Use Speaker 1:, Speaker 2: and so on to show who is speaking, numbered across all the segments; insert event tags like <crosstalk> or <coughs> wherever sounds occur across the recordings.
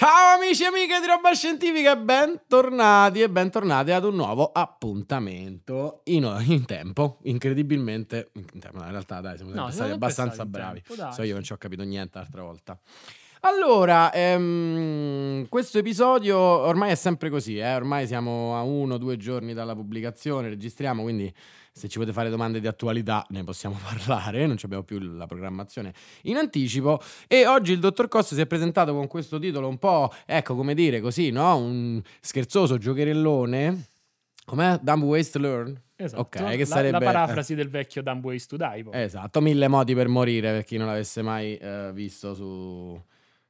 Speaker 1: Ciao amici e amiche di Roba Scientifica e bentornati e bentornati ad un nuovo appuntamento. In, in tempo, incredibilmente, in, tempo, in realtà dai siamo
Speaker 2: No,
Speaker 1: stati abbastanza bravi,
Speaker 2: tempo,
Speaker 1: so io non ci ho capito niente l'altra volta. Allora, ehm, questo episodio ormai è sempre così, eh, ormai siamo a uno o due giorni dalla pubblicazione, registriamo, quindi se ci potete fare domande di attualità ne possiamo <laughs> parlare, non abbiamo più la programmazione in anticipo e oggi il dottor Costa si è presentato con questo titolo un po', ecco come dire così, no? Un scherzoso giocherellone, com'è? Dumb Ways to Learn?
Speaker 2: Esatto.
Speaker 1: Ok, che sarebbe-
Speaker 2: la, parafrasi del vecchio Dumb Ways to Die. poi.
Speaker 1: Esatto, mille modi per morire per chi non l'avesse mai eh, visto su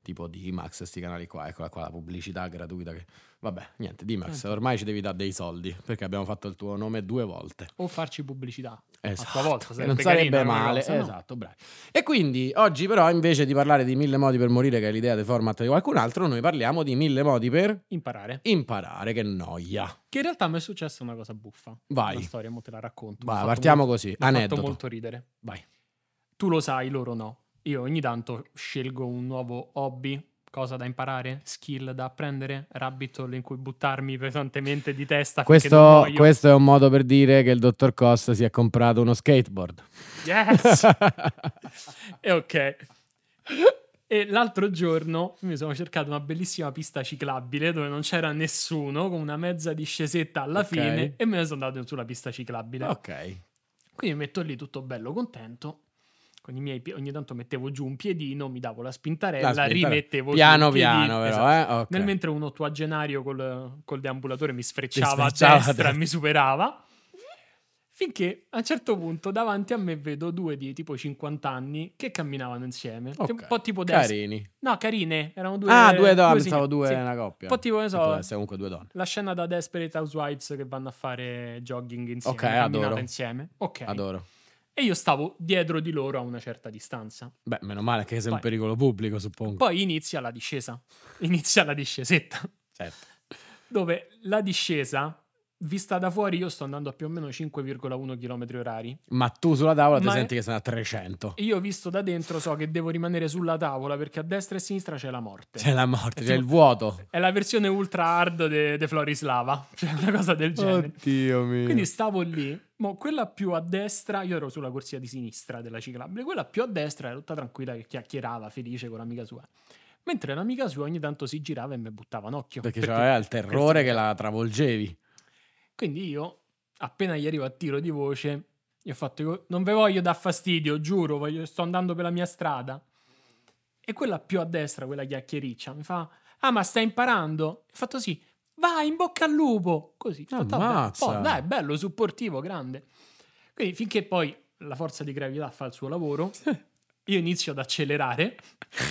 Speaker 1: tipo D-Max, sti canali qua, eccola qua la pubblicità gratuita che... Vabbè, niente, D-Max, ormai ci devi dare dei soldi perché abbiamo fatto il tuo nome due volte.
Speaker 2: O farci pubblicità.
Speaker 1: Esatto,
Speaker 2: tua volta,
Speaker 1: che
Speaker 2: sarebbe
Speaker 1: non sarebbe
Speaker 2: carina
Speaker 1: male,
Speaker 2: cosa, no?
Speaker 1: esatto, bravi. E quindi oggi però invece di parlare di mille modi per morire che è l'idea del format di qualcun altro, noi parliamo di mille modi per
Speaker 2: Imparare.
Speaker 1: imparare, che noia.
Speaker 2: Che in realtà mi è successa una cosa buffa.
Speaker 1: Vai.
Speaker 2: Una storia, mo te la racconto.
Speaker 1: Vai, partiamo
Speaker 2: molto-
Speaker 1: così,
Speaker 2: mi ha fatto
Speaker 1: aneddoto.
Speaker 2: molto ridere.
Speaker 1: Vai.
Speaker 2: Tu lo sai, loro no. Io ogni tanto scelgo un nuovo hobby, cosa da imparare, skill da apprendere, rabbit hole in cui buttarmi pesantemente di testa
Speaker 1: Questo, questo è un modo per dire che il dottor Costa si è comprato uno skateboard.
Speaker 2: Yes! <laughs> e ok. E l'altro giorno mi sono cercato una bellissima pista ciclabile dove non c'era nessuno, con una mezza discesetta alla
Speaker 1: Ok.
Speaker 2: fine, e me ne sono andato sulla pista ciclabile.
Speaker 1: ok.
Speaker 2: Quindi mi metto lì tutto bello contento. Con i miei ogni tanto mettevo giù un piedino, mi davo la spintarella,
Speaker 1: La spinta-
Speaker 2: rimettevo
Speaker 1: piano
Speaker 2: giù il piedino,
Speaker 1: piano però,
Speaker 2: esatto.
Speaker 1: eh? Ok.
Speaker 2: Nel mentre un ottuagenario col, col deambulatore mi sfrecciava,
Speaker 1: sfrecciava a
Speaker 2: destra e mi superava. Finché a un certo punto davanti a me vedo due di tipo 50 anni che camminavano insieme. Che
Speaker 1: Ok.
Speaker 2: Un po' tipo destra.
Speaker 1: Carini.
Speaker 2: No, carine. Erano due.
Speaker 1: ah, due donne,
Speaker 2: due
Speaker 1: pensavo
Speaker 2: signore,
Speaker 1: due
Speaker 2: sì.
Speaker 1: una coppia.
Speaker 2: Un po' tipo, ne so,
Speaker 1: comunque due donne.
Speaker 2: La scena da Desperate Housewives che vanno a fare jogging insieme.
Speaker 1: Ok, adoro.
Speaker 2: insieme. Ok.
Speaker 1: Adoro.
Speaker 2: E io stavo dietro di loro a una certa distanza.
Speaker 1: Beh, meno male che sei un
Speaker 2: Poi-
Speaker 1: pericolo pubblico, suppongo.
Speaker 2: Poi inizia la discesa. Inizia la discesetta.
Speaker 1: Certo.
Speaker 2: Dove la discesa, vista da fuori, io sto andando a più o meno 5,1 km orari.
Speaker 1: Ma tu sulla tavola ti
Speaker 2: Ma è-
Speaker 1: senti che sei a 300.
Speaker 2: E io, visto da dentro, so che devo rimanere sulla tavola perché a destra e a sinistra c'è la morte.
Speaker 1: C'è la morte,
Speaker 2: È
Speaker 1: c'è il vuoto.
Speaker 2: È la versione ultra hard de, Florislava. <laughs> Cioè, una cosa del genere.
Speaker 1: Oddio mio.
Speaker 2: Quindi stavo lì, mo quella più a destra, io ero sulla corsia di sinistra della ciclabile, quella più a destra era tutta tranquilla che chiacchierava, felice con l'amica sua. Mentre l'amica sua ogni tanto si girava e mi buttava un occhio.
Speaker 1: perché c'aveva il terrore
Speaker 2: perché-
Speaker 1: che la travolgevi.
Speaker 2: Quindi io, appena gli arrivo a tiro di voce, gli ho fatto, non ve voglio dar fastidio, giuro, voglio- sto andando per la mia strada. E quella più a destra, quella chiacchiericcia, mi fa, ah ma stai imparando? Ho fatto sì, vai, in bocca al lupo. Così. Fatto, "Vabbè,
Speaker 1: Ammazza.
Speaker 2: poi, dai, bello, supportivo, grande. Quindi finché poi la forza di gravità fa il suo lavoro, <laughs> io inizio ad accelerare,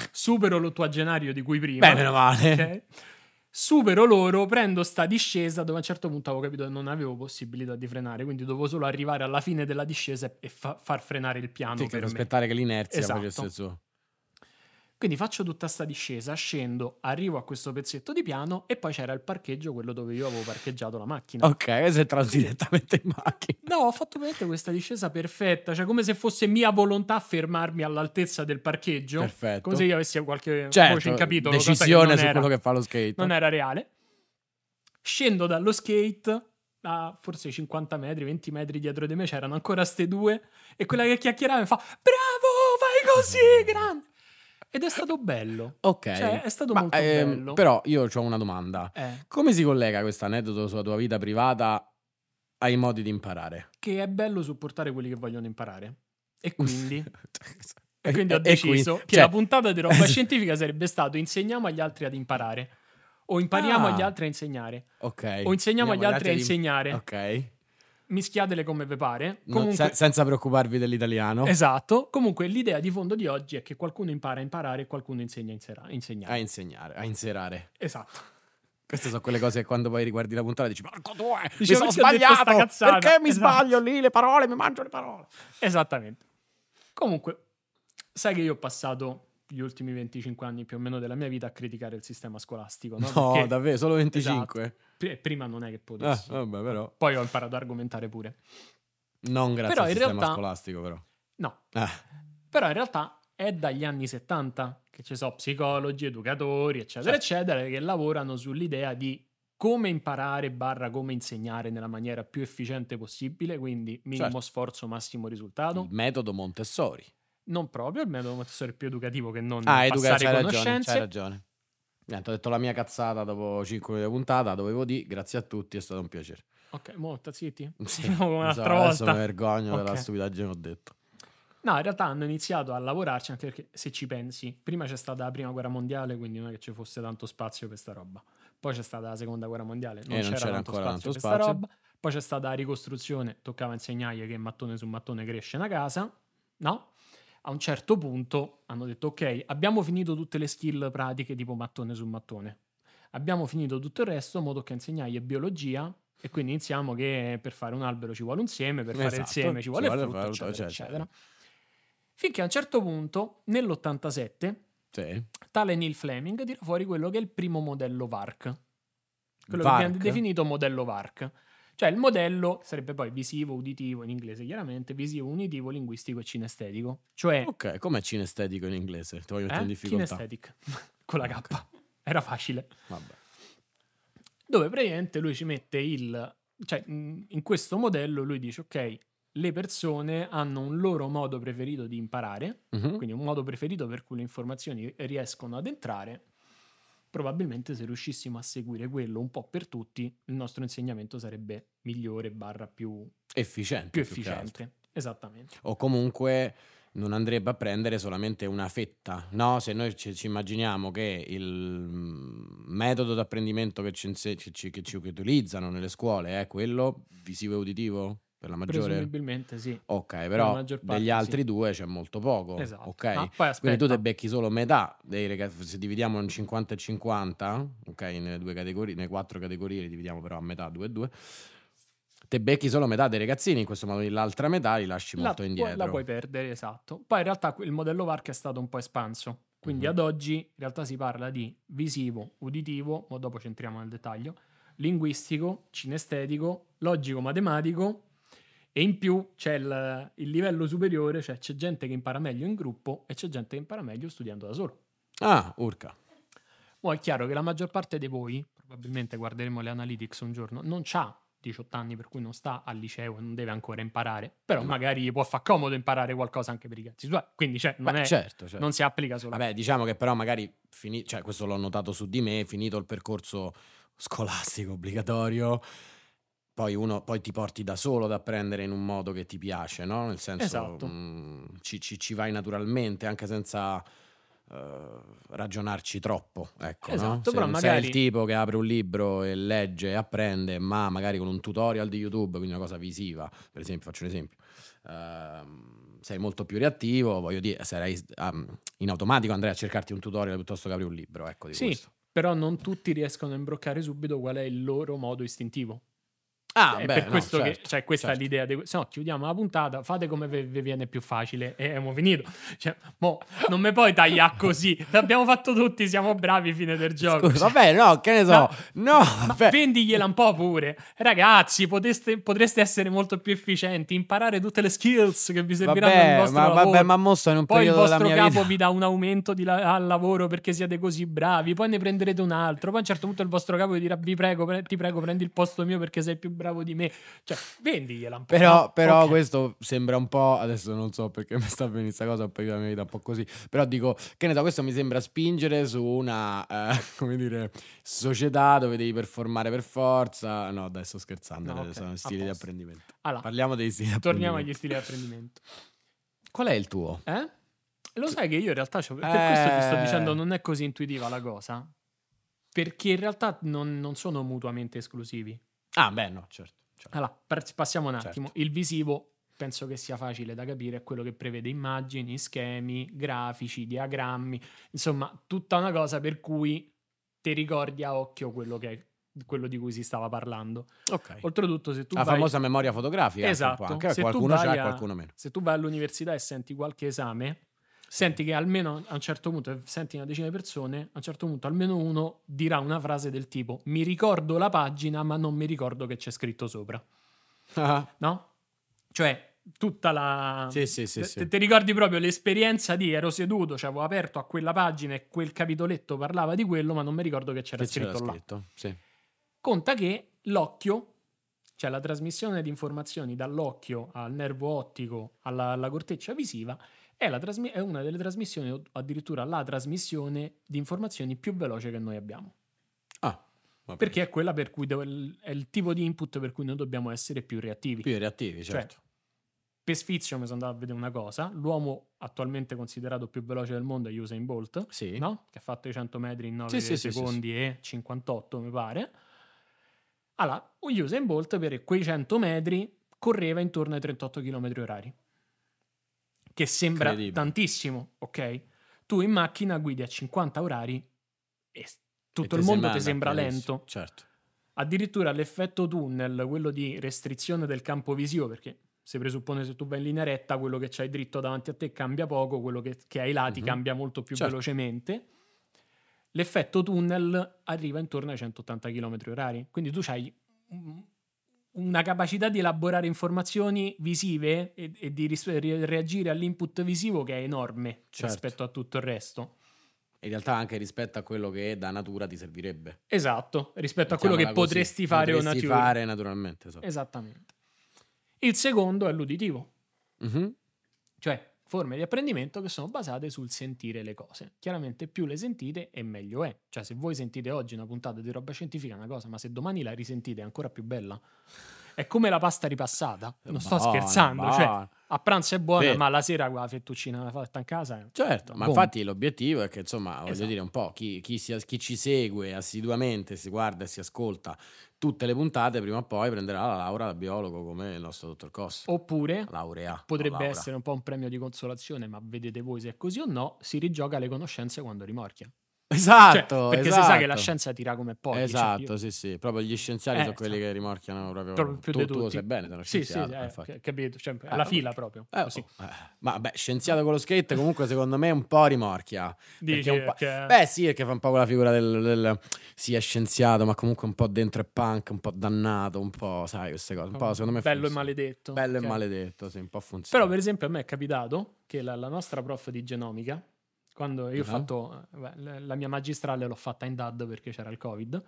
Speaker 2: supero l'ottuagenario di cui prima.
Speaker 1: Beh, meno male.
Speaker 2: ok? Supero loro, prendo sta discesa dove a un certo punto avevo capito che non avevo possibilità di frenare, quindi dovevo solo arrivare alla fine della discesa e fa- far frenare il piano
Speaker 1: Sì,
Speaker 2: per
Speaker 1: aspettare che l'inerzia
Speaker 2: Esatto.
Speaker 1: facesse il suo.
Speaker 2: Quindi faccio tutta sta discesa, scendo, arrivo a questo pezzetto di piano e poi c'era il parcheggio, quello dove io avevo parcheggiato la macchina.
Speaker 1: Ok, sei entrato direttamente in macchina.
Speaker 2: No, ho fatto veramente questa discesa perfetta, cioè come se fosse mia volontà fermarmi all'altezza del parcheggio.
Speaker 1: Perfetto.
Speaker 2: Come se io avessi qualche
Speaker 1: Certo,
Speaker 2: voce in capitolo. cosa che
Speaker 1: decisione su
Speaker 2: era.
Speaker 1: quello che fa lo skate.
Speaker 2: non era reale. Scendo dallo skate a forse 50 metri, 20 metri dietro di me c'erano ancora ste due e quella che chiacchierava mi fa bravo, vai così, <laughs> grande. Ed è stato bello.
Speaker 1: Ok.
Speaker 2: Cioè, è stato
Speaker 1: Ma,
Speaker 2: molto
Speaker 1: ehm,
Speaker 2: bello.
Speaker 1: Però io ho una domanda.
Speaker 2: Eh,
Speaker 1: Come si collega questo aneddoto sulla tua vita privata ai modi di imparare?
Speaker 2: che è bello supportare quelli che vogliono imparare. E <laughs> quindi,
Speaker 1: e
Speaker 2: quindi ho deciso
Speaker 1: quindi-
Speaker 2: che
Speaker 1: cioè-
Speaker 2: la puntata di roba <laughs> scientifica sarebbe stato insegniamo agli altri ad imparare. O impariamo
Speaker 1: Ah.
Speaker 2: agli altri a insegnare.
Speaker 1: Ok.
Speaker 2: O insegniamo agli altri a
Speaker 1: di-
Speaker 2: insegnare.
Speaker 1: Ok.
Speaker 2: Mischiatele come vi pare. Comunque,
Speaker 1: se- senza preoccuparvi dell'italiano.
Speaker 2: Esatto. Comunque l'idea di fondo di oggi è che qualcuno impara a imparare e qualcuno insegna a insera- insegnare.
Speaker 1: A insegnare, a inserare.
Speaker 2: esatto.
Speaker 1: Queste sono quelle cose che quando poi riguardi la puntata dici Porco due, mi
Speaker 2: Dice,
Speaker 1: sono
Speaker 2: "Perché ho detto sta
Speaker 1: sbagliato,
Speaker 2: cazzata?"
Speaker 1: perché mi
Speaker 2: Esatto.
Speaker 1: sbaglio lì le parole, mi mangio le parole.
Speaker 2: Esattamente. Comunque, sai che io ho passato gli ultimi 25 anni più o meno della mia vita a criticare il sistema scolastico, no?
Speaker 1: No,
Speaker 2: Perché
Speaker 1: davvero, solo 25?
Speaker 2: pri- prima non è che potessi.
Speaker 1: vabbè, però.
Speaker 2: Poi ho imparato a argomentare pure.
Speaker 1: Non grazie
Speaker 2: Però
Speaker 1: al sistema
Speaker 2: realtà-
Speaker 1: scolastico, però.
Speaker 2: No,
Speaker 1: Ah,
Speaker 2: però in realtà è dagli anni 70 che ci sono psicologi, educatori, eccetera,
Speaker 1: Certo.
Speaker 2: eccetera, che lavorano sull'idea di come imparare barra come insegnare nella maniera più efficiente possibile, quindi minimo
Speaker 1: Certo.
Speaker 2: sforzo, massimo risultato.
Speaker 1: Il metodo Montessori.
Speaker 2: Non proprio, il metodo Montessori è più educativo che non
Speaker 1: Ah, educa,
Speaker 2: passare
Speaker 1: ragione,
Speaker 2: conoscenze.
Speaker 1: c'hai ragione. Niente, ho detto la mia cazzata dopo 5 minuti di puntata, dovevo dire grazie a tutti, è stato un piacere.
Speaker 2: Ok, molto zitti.
Speaker 1: Sì, <laughs>
Speaker 2: Come
Speaker 1: lo so,
Speaker 2: un'altra
Speaker 1: adesso
Speaker 2: volta.
Speaker 1: mi vergogno della
Speaker 2: Ok.
Speaker 1: stupidaggine che ho detto.
Speaker 2: No, in realtà hanno iniziato a lavorarci anche perché se ci pensi, prima c'è stata la prima guerra mondiale, quindi non è che ci fosse tanto spazio per sta roba. Poi c'è stata la seconda guarra mondiale, non,
Speaker 1: E non
Speaker 2: c'era, tanto
Speaker 1: ancora
Speaker 2: spazio
Speaker 1: tanto spazio.
Speaker 2: roba. Poi c'è stata la ricostruzione, toccava insegnargli che mattone su mattone cresce una casa, no? A un certo punto hanno detto ok, abbiamo finito tutte le skill pratiche tipo mattone su mattone. Abbiamo finito tutto il resto, mo tocca insegnargli biologia e quindi iniziamo che per fare un albero ci vuole un seme, per fare il
Speaker 1: Esatto,
Speaker 2: seme ci vuole il frutto,
Speaker 1: fare-
Speaker 2: eccetera,
Speaker 1: cioè,
Speaker 2: eccetera. Finché a un certo punto, nell'87,
Speaker 1: Sì.
Speaker 2: tale Neil Fleming tira fuori quello che è il primo modello VARC. Quello
Speaker 1: VARC?
Speaker 2: che viene definito modello VARC. Cioè il modello sarebbe poi visivo, uditivo in inglese chiaramente, visivo, uditivo, linguistico e cinestetico. Cioè
Speaker 1: Ok, com'è cinestetico in inglese? Ti voglio mettere
Speaker 2: eh,
Speaker 1: in difficoltà.
Speaker 2: kinesthetic, <laughs> con la K. Era facile.
Speaker 1: Vabbè.
Speaker 2: Dove praticamente lui ci mette il... Cioè in questo modello lui dice ok, le persone hanno un loro modo preferito di imparare,
Speaker 1: Mhm.
Speaker 2: quindi un modo preferito per cui le informazioni riescono ad entrare. Probabilmente se riuscissimo a seguire quello un po' per tutti, il nostro insegnamento sarebbe migliore, barra più,
Speaker 1: Efficiente.
Speaker 2: più
Speaker 1: più
Speaker 2: efficiente. Esattamente.
Speaker 1: O comunque non andrebbe a prendere solamente una fetta, no? Se noi ci, ci immaginiamo che il mm, metodo d'apprendimento che ci, che ci- che ci- utilizzano nelle scuole è quello visivo e uditivo per la maggiore...
Speaker 2: Presumibilmente sì.
Speaker 1: Ok, però
Speaker 2: maggior parte,
Speaker 1: degli altri
Speaker 2: sì.
Speaker 1: due c'è molto poco.
Speaker 2: Esatto.
Speaker 1: Ok.
Speaker 2: Ma poi
Speaker 1: Quindi tu te becchi solo metà dei ragazzi, se dividiamo in 50 e 50, ok, nelle due categorie, nelle quattro categorie li dividiamo però a metà, due e due. Te becchi solo metà dei ragazzini, in questo modo l'altra metà li lasci
Speaker 2: la,
Speaker 1: molto indietro.
Speaker 2: la puoi perdere, esatto. Poi in realtà il modello VARC è stato un po' espanso. Quindi
Speaker 1: Mhm.
Speaker 2: ad oggi in realtà si parla di visivo, uditivo, ma dopo ci entriamo nel dettaglio, linguistico, cinestetico, logico-matematico e in più c'è il, il livello superiore, cioè c'è gente che impara meglio in gruppo e c'è gente che impara meglio studiando da solo.
Speaker 1: Ah, urca.
Speaker 2: Ora è chiaro che la maggior parte di voi, probabilmente guarderemo le analytics un giorno, non c'ha 18 anni per cui non sta al liceo e non deve ancora imparare, però
Speaker 1: Ma-
Speaker 2: magari gli può far comodo imparare qualcosa anche per i cazzi suoi, quindi cioè, non,
Speaker 1: Beh,
Speaker 2: è-
Speaker 1: certo, certo.
Speaker 2: non si applica solo
Speaker 1: Vabbè, diciamo che però magari, fini- cioè questo l'ho notato su di me, finito il percorso scolastico obbligatorio, poi uno poi ti porti da solo ad apprendere in un modo che ti piace, no? Nel senso,
Speaker 2: Esatto.
Speaker 1: mm, ci, ci- ci vai naturalmente, anche senza eh, ragionarci troppo, ecco, no?
Speaker 2: Esatto,
Speaker 1: Se
Speaker 2: però
Speaker 1: non sei
Speaker 2: magari-
Speaker 1: il tipo che apre un libro e legge e apprende, ma magari con un tutorial di YouTube, quindi una cosa visiva, per esempio, faccio un esempio, ehm, sei molto più reattivo, voglio dire, sarai ehm, in automatico andrai a cercarti un tutorial piuttosto che apri un libro, ecco di
Speaker 2: Sì,
Speaker 1: questo.
Speaker 2: però non tutti riescono a imbroccare subito qual è il loro modo istintivo.
Speaker 1: Ah,
Speaker 2: è
Speaker 1: beh,
Speaker 2: per
Speaker 1: no,
Speaker 2: questo che
Speaker 1: certo,
Speaker 2: cioè, questa
Speaker 1: certo.
Speaker 2: è l'idea. di- Se no, chiudiamo la puntata, fate come vi vi viene più facile e abbiamo finito. Cioè, mo, non mi puoi tagliare così. L'abbiamo fatto tutti, siamo bravi, fine del gioco.
Speaker 1: Scusa, vabbè, no, che ne so.
Speaker 2: No,
Speaker 1: No,
Speaker 2: vendigliela un po' pure. Ragazzi, poteste- potreste essere molto più efficienti, imparare tutte le skills che vi serviranno nel
Speaker 1: Vabbè,
Speaker 2: vostro
Speaker 1: ma,
Speaker 2: lavoro.
Speaker 1: vabbè, ma mo sto in un
Speaker 2: poi il vostro capo
Speaker 1: vita.
Speaker 2: vi dà un aumento di la- al lavoro perché siete così bravi, poi ne prenderete un altro, poi a un certo punto il vostro capo vi dirà vi prego, pre- ti prego prendi il posto mio perché sei più bravo di me. Cioè, vendigliela un po'.
Speaker 1: Però,
Speaker 2: no?
Speaker 1: però
Speaker 2: Ok.
Speaker 1: questo sembra un po'. Adesso non so perché mi sta venendo questa cosa, perché la mia vita è un po' così. Però dico, che ne so, questo mi sembra spingere su una, eh, <laughs> come dire, società dove devi performare per forza. No, dai, sto scherzando,
Speaker 2: No,
Speaker 1: eh,
Speaker 2: ok,
Speaker 1: sono stili di apprendimento.
Speaker 2: Allora,
Speaker 1: Parliamo dei stili di
Speaker 2: torniamo
Speaker 1: apprendimento.
Speaker 2: agli stili di apprendimento.
Speaker 1: Qual è il tuo?
Speaker 2: Eh? Lo sai che io in realtà, per questo ti sto
Speaker 1: Eh.
Speaker 2: dicendo, non è così intuitiva la cosa. Perché in realtà non, non sono mutuamente esclusivi.
Speaker 1: Ah, beh, no, certo. certo.
Speaker 2: Allora, passiamo un
Speaker 1: Certo.
Speaker 2: attimo. Il visivo penso che sia facile da capire, è quello che prevede immagini, schemi, grafici, diagrammi, insomma, tutta una cosa per cui ti ricordi a occhio quello, che è- quello di cui si stava parlando.
Speaker 1: Ok.
Speaker 2: Oltretutto, se tu
Speaker 1: La
Speaker 2: vai...
Speaker 1: famosa memoria fotografica.
Speaker 2: Esatto.
Speaker 1: Anche
Speaker 2: Se
Speaker 1: qualcuno
Speaker 2: a-
Speaker 1: qualcuno meno.
Speaker 2: Se tu vai all'università e senti qualche esame, senti che almeno a un certo punto, senti una decina di persone, a un certo punto almeno uno dirà una frase del tipo mi ricordo la pagina ma non mi ricordo che c'è scritto sopra.
Speaker 1: Ah,
Speaker 2: No? Cioè, tutta la...
Speaker 1: Sì, sì, sì, sì.
Speaker 2: ti ricordi proprio l'esperienza di ero seduto, cioè avevo aperto a quella pagina e quel capitoletto parlava di quello, ma non mi ricordo che c'era
Speaker 1: Che c'era
Speaker 2: scritto là.
Speaker 1: scritto, sì.
Speaker 2: Conta che l'occhio, cioè la trasmissione di informazioni dall'occhio al nervo ottico alla, alla corteccia visiva, è, trasmi- è una delle trasmissioni, o addirittura la trasmissione di informazioni più veloce che noi abbiamo.
Speaker 1: Ah, vabbè.
Speaker 2: Perché è quella per cui do- è il tipo di input per cui noi dobbiamo essere più reattivi.
Speaker 1: più reattivi,
Speaker 2: Cioè,
Speaker 1: certo.
Speaker 2: Per sfizio mi sono andato a vedere una cosa, l'uomo attualmente considerato più veloce del mondo è Usain Bolt,
Speaker 1: Sì.
Speaker 2: no? che ha fatto i 100 metri in 9
Speaker 1: Sì, sì, sì,
Speaker 2: secondi e 58 mi pare. Allora, Usain Bolt per quei 100 metri correva intorno ai 38 km orari, che sembra tantissimo, ok? Tu in macchina guidi a 50 orari e tutto
Speaker 1: E
Speaker 2: il mondo ti sembra lento.
Speaker 1: Certo.
Speaker 2: Addirittura l'effetto tunnel, quello di restrizione del campo visivo, perché si presuppone se tu vai in linea retta, quello che c'hai dritto davanti a te cambia poco, quello che, che ai lati
Speaker 1: Mhm.
Speaker 2: cambia molto più
Speaker 1: Certo.
Speaker 2: velocemente. L'effetto tunnel arriva intorno ai 180 km orari. Quindi tu hai una capacità di elaborare informazioni visive e, e di ris- re- reagire all'input visivo che è enorme
Speaker 1: Certo.
Speaker 2: rispetto a tutto il resto.
Speaker 1: In realtà anche rispetto a quello che da natura ti servirebbe.
Speaker 2: Esatto, rispetto a quello che
Speaker 1: così.
Speaker 2: potresti fare o
Speaker 1: Potresti
Speaker 2: natura.
Speaker 1: fare naturalmente. esatto.
Speaker 2: Esattamente. Il secondo è l'uditivo,
Speaker 1: Mhm.
Speaker 2: cioè forme di apprendimento che sono basate sul sentire le cose. Chiaramente più le sentite e meglio è. Cioè se voi sentite oggi una puntata di roba scientifica è una cosa, ma se domani la risentite è ancora più bella. È come la pasta ripassata. Non sto
Speaker 1: Buono,
Speaker 2: scherzando, cioè
Speaker 1: buono.
Speaker 2: A pranzo è buona,
Speaker 1: Vero.
Speaker 2: ma la sera con la fettuccina fatta in casa è...
Speaker 1: Certo, ma
Speaker 2: Boom.
Speaker 1: infatti l'obiettivo è che, insomma, voglio
Speaker 2: Esatto.
Speaker 1: dire un po', chi, chi si- chi ci segue assiduamente, si guarda e si ascolta tutte le puntate, prima o poi prenderà la laurea da biologo come il nostro dottor Costa.
Speaker 2: Oppure
Speaker 1: Laurea.
Speaker 2: potrebbe
Speaker 1: laurea.
Speaker 2: essere un po' un premio di consolazione, ma vedete voi se è così o no, si rigioca le conoscenze quando rimorchia. Cioè,
Speaker 1: Esatto,
Speaker 2: perché
Speaker 1: esatto.
Speaker 2: si sa che la scienza tira come pochi. cioè,
Speaker 1: Esatto,
Speaker 2: io-
Speaker 1: sì, sì. Proprio gli scienziati
Speaker 2: Eh,
Speaker 1: sono quelli
Speaker 2: esatto.
Speaker 1: che rimorchiano proprio.
Speaker 2: Proprio più
Speaker 1: tu,
Speaker 2: di
Speaker 1: tu
Speaker 2: tutti.
Speaker 1: sai bene, sei uno
Speaker 2: Sì, sì,
Speaker 1: scienziato.
Speaker 2: eh, ca- capito, cioè,
Speaker 1: Eh,
Speaker 2: alla
Speaker 1: oh,
Speaker 2: fila proprio.
Speaker 1: eh, oh, eh. Ma beh, scienziato con lo skate comunque secondo me un po' rimorchia.
Speaker 2: Dici
Speaker 1: un po'-
Speaker 2: che-
Speaker 1: Beh sì, perché fa un po' quella figura del, del- Sì, è scienziato, ma comunque un po' dentro è punk, un po' dannato, un po', sai, queste cose. Un po' secondo me
Speaker 2: bello e
Speaker 1: funziona.
Speaker 2: maledetto.
Speaker 1: Bello
Speaker 2: ok.
Speaker 1: e maledetto, sì, un po' funziona.
Speaker 2: Però, per esempio, a me è capitato che la, la nostra prof di genomica, quando io ho
Speaker 1: Ah.
Speaker 2: fatto eh, beh, la- mia magistrale, l'ho fatta in DAD perché c'era il Covid.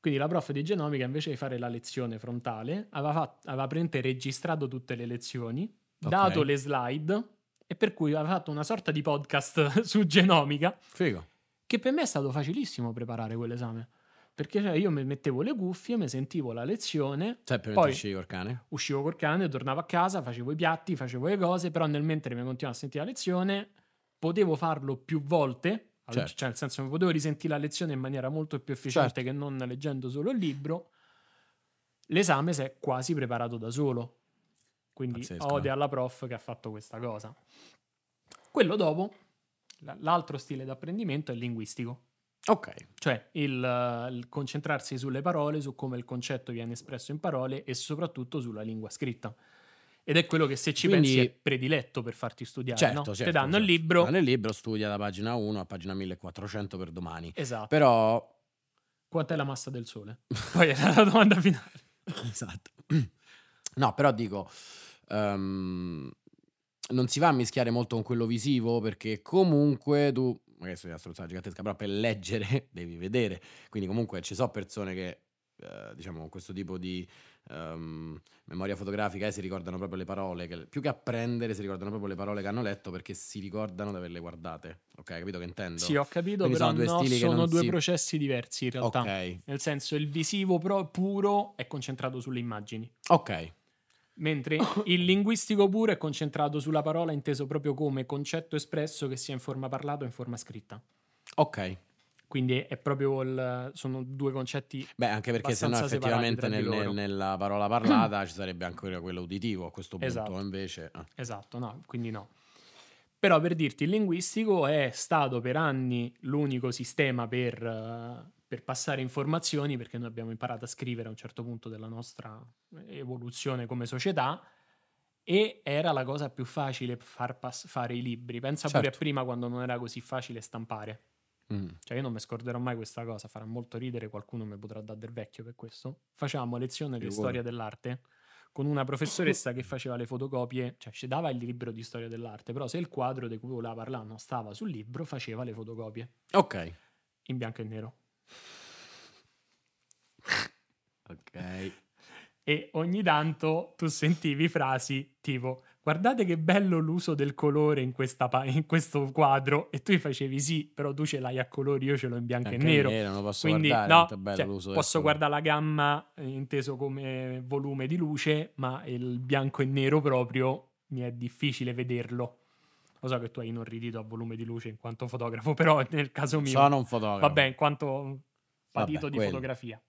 Speaker 2: Quindi la prof di genomica, invece di fare la lezione frontale, aveva, fatto, aveva praticamente registrato tutte le lezioni,
Speaker 1: Ok.
Speaker 2: dato le slide, e per cui aveva fatto una sorta di podcast <laughs> su genomica,
Speaker 1: Figo.
Speaker 2: che per me è stato facilissimo preparare quell'esame. Perché cioè, io mi mettevo le cuffie, mi sentivo la lezione,
Speaker 1: Sempre
Speaker 2: Poi-
Speaker 1: mentre uscivi col cane?
Speaker 2: uscivo col cane, tornavo a casa, facevo i piatti, facevo le cose, però nel mentre mi continuavo a sentire la lezione, potevo farlo più volte,
Speaker 1: Certo.
Speaker 2: cioè nel senso mi potevo risentire la lezione in maniera molto più efficiente
Speaker 1: Certo.
Speaker 2: che non leggendo solo il libro. L'esame si è quasi preparato da solo. Quindi
Speaker 1: Pazzesco,
Speaker 2: ode
Speaker 1: eh.
Speaker 2: alla prof che ha fatto questa cosa. Quello dopo, l'altro stile d'apprendimento è il linguistico.
Speaker 1: Ok.
Speaker 2: Cioè il, eh, il concentrarsi sulle parole, su come il concetto viene espresso in parole e soprattutto sulla lingua scritta. Ed è quello che se ci
Speaker 1: Quindi-
Speaker 2: pensi è prediletto per farti studiare.
Speaker 1: Certo,
Speaker 2: no?
Speaker 1: certo.
Speaker 2: Ti danno il
Speaker 1: certo.
Speaker 2: libro.
Speaker 1: Danno il libro, studia da pagina 1 a pagina 1400 per domani.
Speaker 2: Esatto.
Speaker 1: Però...
Speaker 2: Quant'è la massa del sole? <laughs> Poi era la domanda finale. <laughs>
Speaker 1: esatto. <clears throat> No, però dico, ehm, non si va a mischiare molto con quello visivo perché comunque tu, magari sei una stronzata gigantesca, però per leggere <laughs> devi vedere. Quindi comunque ci sono persone che, eh, diciamo, questo tipo di ehm, memoria fotografica eh, si ricordano proprio le parole, che, più che apprendere si ricordano proprio le parole che hanno letto perché si ricordano di averle guardate. Ok, capito che intendo?
Speaker 2: Sì, ho capito,
Speaker 1: Quindi
Speaker 2: però
Speaker 1: sono due
Speaker 2: no,
Speaker 1: stili che
Speaker 2: sono due
Speaker 1: si-
Speaker 2: processi diversi in realtà.
Speaker 1: Ok,
Speaker 2: Nel senso, il visivo pro- puro è concentrato sulle immagini,
Speaker 1: ok,
Speaker 2: mentre <coughs> il linguistico puro è concentrato sulla parola inteso proprio come concetto espresso che sia in forma parlata o in forma scritta.
Speaker 1: ok.
Speaker 2: Quindi è proprio il, sono due concetti
Speaker 1: Beh, anche perché se no effettivamente nel- nel- nella parola parlata ci sarebbe ancora quello uditivo a questo punto,
Speaker 2: Esatto.
Speaker 1: invece... ah.
Speaker 2: Esatto, no, quindi no. Però per dirti, il linguistico è stato per anni l'unico sistema per, eh, per passare informazioni, perché noi abbiamo imparato a scrivere a un certo punto della nostra evoluzione come società, e era la cosa più facile far pass- fare i libri. Pensa pure a
Speaker 1: Certo.
Speaker 2: prima quando non era così facile stampare.
Speaker 1: Mm.
Speaker 2: Cioè io non mi scorderò mai questa cosa, farà molto ridere, qualcuno mi potrà dare del vecchio per questo. Facevamo lezione di storia dell'arte con una professoressa che faceva le fotocopie, cioè ci dava il libro di storia dell'arte, però se il quadro di cui voleva parlare non stava sul libro, faceva le fotocopie
Speaker 1: Ok.
Speaker 2: in bianco e nero.
Speaker 1: Ok.
Speaker 2: E ogni tanto tu sentivi frasi tipo guardate che bello l'uso del colore in, pa- in questo quadro e tu gli facevi sì, però tu ce l'hai a colori, io ce l'ho in bianco
Speaker 1: Anche
Speaker 2: e nero.
Speaker 1: nero, posso
Speaker 2: Quindi
Speaker 1: guardare,
Speaker 2: no, cioè, posso guardare la gamma eh, inteso come volume di luce, ma il bianco e nero proprio mi è difficile vederlo. Lo so che tu hai inorridito a volume di luce in quanto fotografo, però nel caso mio,
Speaker 1: Sono un fotografo.
Speaker 2: vabbè, in quanto patito
Speaker 1: Vabbè,
Speaker 2: di
Speaker 1: quello.
Speaker 2: fotografia.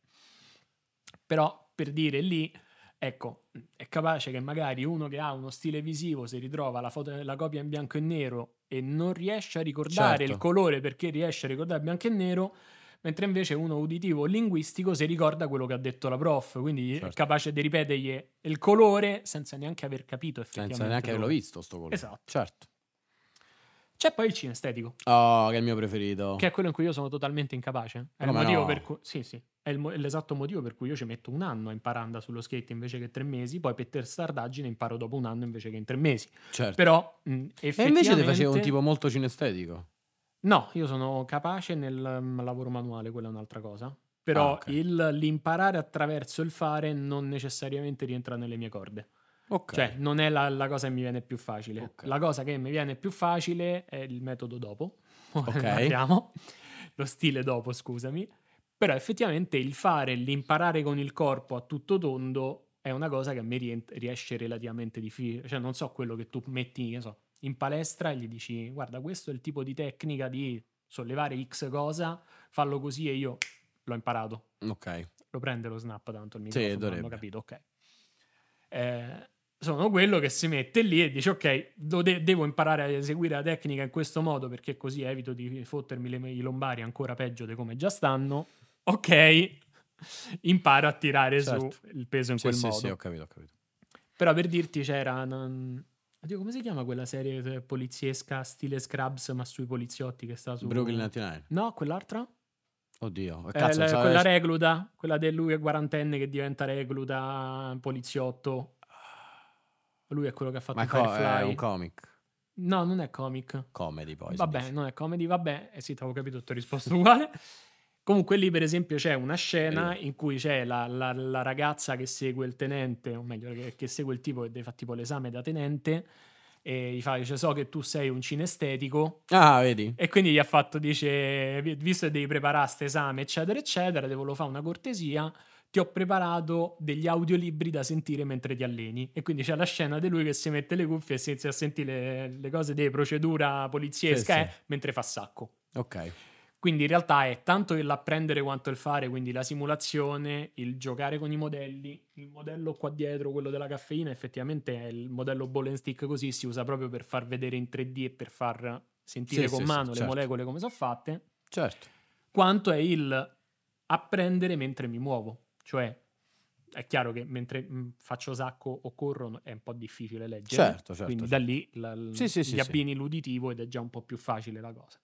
Speaker 2: Però per dire lì, ecco, è capace che magari uno che ha uno stile visivo si ritrova la, foto, la copia in bianco e nero e non riesce a ricordare
Speaker 1: Certo.
Speaker 2: il colore perché riesce a ricordare bianco e nero, mentre invece uno uditivo o linguistico si ricorda quello che ha detto la prof, quindi è
Speaker 1: Certo.
Speaker 2: capace di ripetergli il colore senza neanche aver capito effettivamente.
Speaker 1: Senza neanche averlo visto sto colore.
Speaker 2: Esatto.
Speaker 1: Certo.
Speaker 2: C'è poi il cinestetico,
Speaker 1: Oh, che è il mio preferito.
Speaker 2: che è quello in cui io sono totalmente incapace. È il
Speaker 1: Come
Speaker 2: motivo
Speaker 1: no?
Speaker 2: per cui sì, sì, è, il è l'esatto motivo per cui io ci metto un anno a imparare sullo skate invece che tre mesi, poi per testardaggine imparo dopo un anno invece che in tre mesi.
Speaker 1: Certo.
Speaker 2: Però mh,
Speaker 1: e invece ti
Speaker 2: effettivamente
Speaker 1: facevo un tipo molto cinestetico.
Speaker 2: No, io sono capace nel mm, lavoro manuale, quella è un'altra cosa. Però
Speaker 1: Ah, ok.
Speaker 2: il- l'imparare attraverso il fare non necessariamente rientra nelle mie corde.
Speaker 1: Ok.
Speaker 2: Cioè, non è la, la cosa che mi viene più facile.
Speaker 1: Ok.
Speaker 2: La cosa che mi viene più facile è il metodo dopo. <laughs> Ora
Speaker 1: Ok.
Speaker 2: ne parliamo. Lo stile dopo, scusami. Però effettivamente il fare, l'imparare con il corpo a tutto tondo è una cosa che a me riesce relativamente difficile. Cioè, non so quello che tu metti, che so, in palestra e gli dici, guarda, questo è il tipo di tecnica di sollevare X cosa, fallo così e io l'ho imparato.
Speaker 1: Ok.
Speaker 2: Lo prende lo snap tanto il
Speaker 1: Sì,
Speaker 2: microfono,
Speaker 1: dovrebbe.
Speaker 2: hanno capito, ok. Eh, sono quello che si mette lì e dice ok, de- devo imparare a eseguire la tecnica in questo modo perché così evito di fottermi le- i lombari ancora peggio di come già stanno. Ok, imparo a tirare
Speaker 1: Certo.
Speaker 2: su il peso in
Speaker 1: Sì,
Speaker 2: quel
Speaker 1: sì,
Speaker 2: modo.
Speaker 1: sì, ho capito, ho capito.
Speaker 2: Però per dirti c'era... non- Oddio, come si chiama quella serie eh, poliziesca stile Scrubs ma sui poliziotti che sta su...
Speaker 1: Brooklyn 99.
Speaker 2: No, quell'altra?
Speaker 1: Oddio.
Speaker 2: Eh,
Speaker 1: Cazzo,
Speaker 2: la-
Speaker 1: so-
Speaker 2: quella recluta, quella di lui è quarantenne che diventa recluta, poliziotto. Lui è quello che ha fatto
Speaker 1: Ma co-
Speaker 2: Firefly.
Speaker 1: è un comic.
Speaker 2: no, non è comic.
Speaker 1: Comedy poi.
Speaker 2: Vabbè,
Speaker 1: dice.
Speaker 2: non è comedy, vabbè. Eh sì, ti avevo capito, ti ho risposto <laughs> uguale. Comunque lì, per esempio, c'è una scena in cui c'è la, la- la ragazza che segue il tenente, o meglio, che, che segue il tipo che deve fare tipo l'esame da tenente, e gli fa, dice, so che tu sei un cinestetico,
Speaker 1: Ah, vedi?
Speaker 2: e quindi gli ha fatto, dice, "Vi- visto che devi preparare questo esame, eccetera, eccetera, devo fare una cortesia, ti ho preparato degli audiolibri da sentire mentre ti alleni. E quindi c'è la scena di lui che si mette le cuffie e si inizia a sentire le, le cose di procedura poliziesca
Speaker 1: Sì,
Speaker 2: eh,
Speaker 1: sì.
Speaker 2: mentre fa sacco.
Speaker 1: Ok.
Speaker 2: Quindi in realtà è tanto il apprendere quanto il fare, quindi la simulazione, il giocare con i modelli. Il modello qua dietro, quello della caffeina, effettivamente è il modello ball and stick così, si usa proprio per far vedere in 3D e per far sentire
Speaker 1: Sì,
Speaker 2: con
Speaker 1: sì,
Speaker 2: mano
Speaker 1: sì,
Speaker 2: le
Speaker 1: certo.
Speaker 2: molecole come sono fatte,
Speaker 1: Certo.
Speaker 2: quanto è il apprendere mentre mi muovo. Cioè, è chiaro che mentre faccio sacco o corro è un po' difficile leggere.
Speaker 1: Certo, certo,
Speaker 2: Quindi
Speaker 1: certo.
Speaker 2: da lì la-
Speaker 1: Sì, sì,
Speaker 2: gli abbini l'uditivo ed è già un po' più facile la cosa.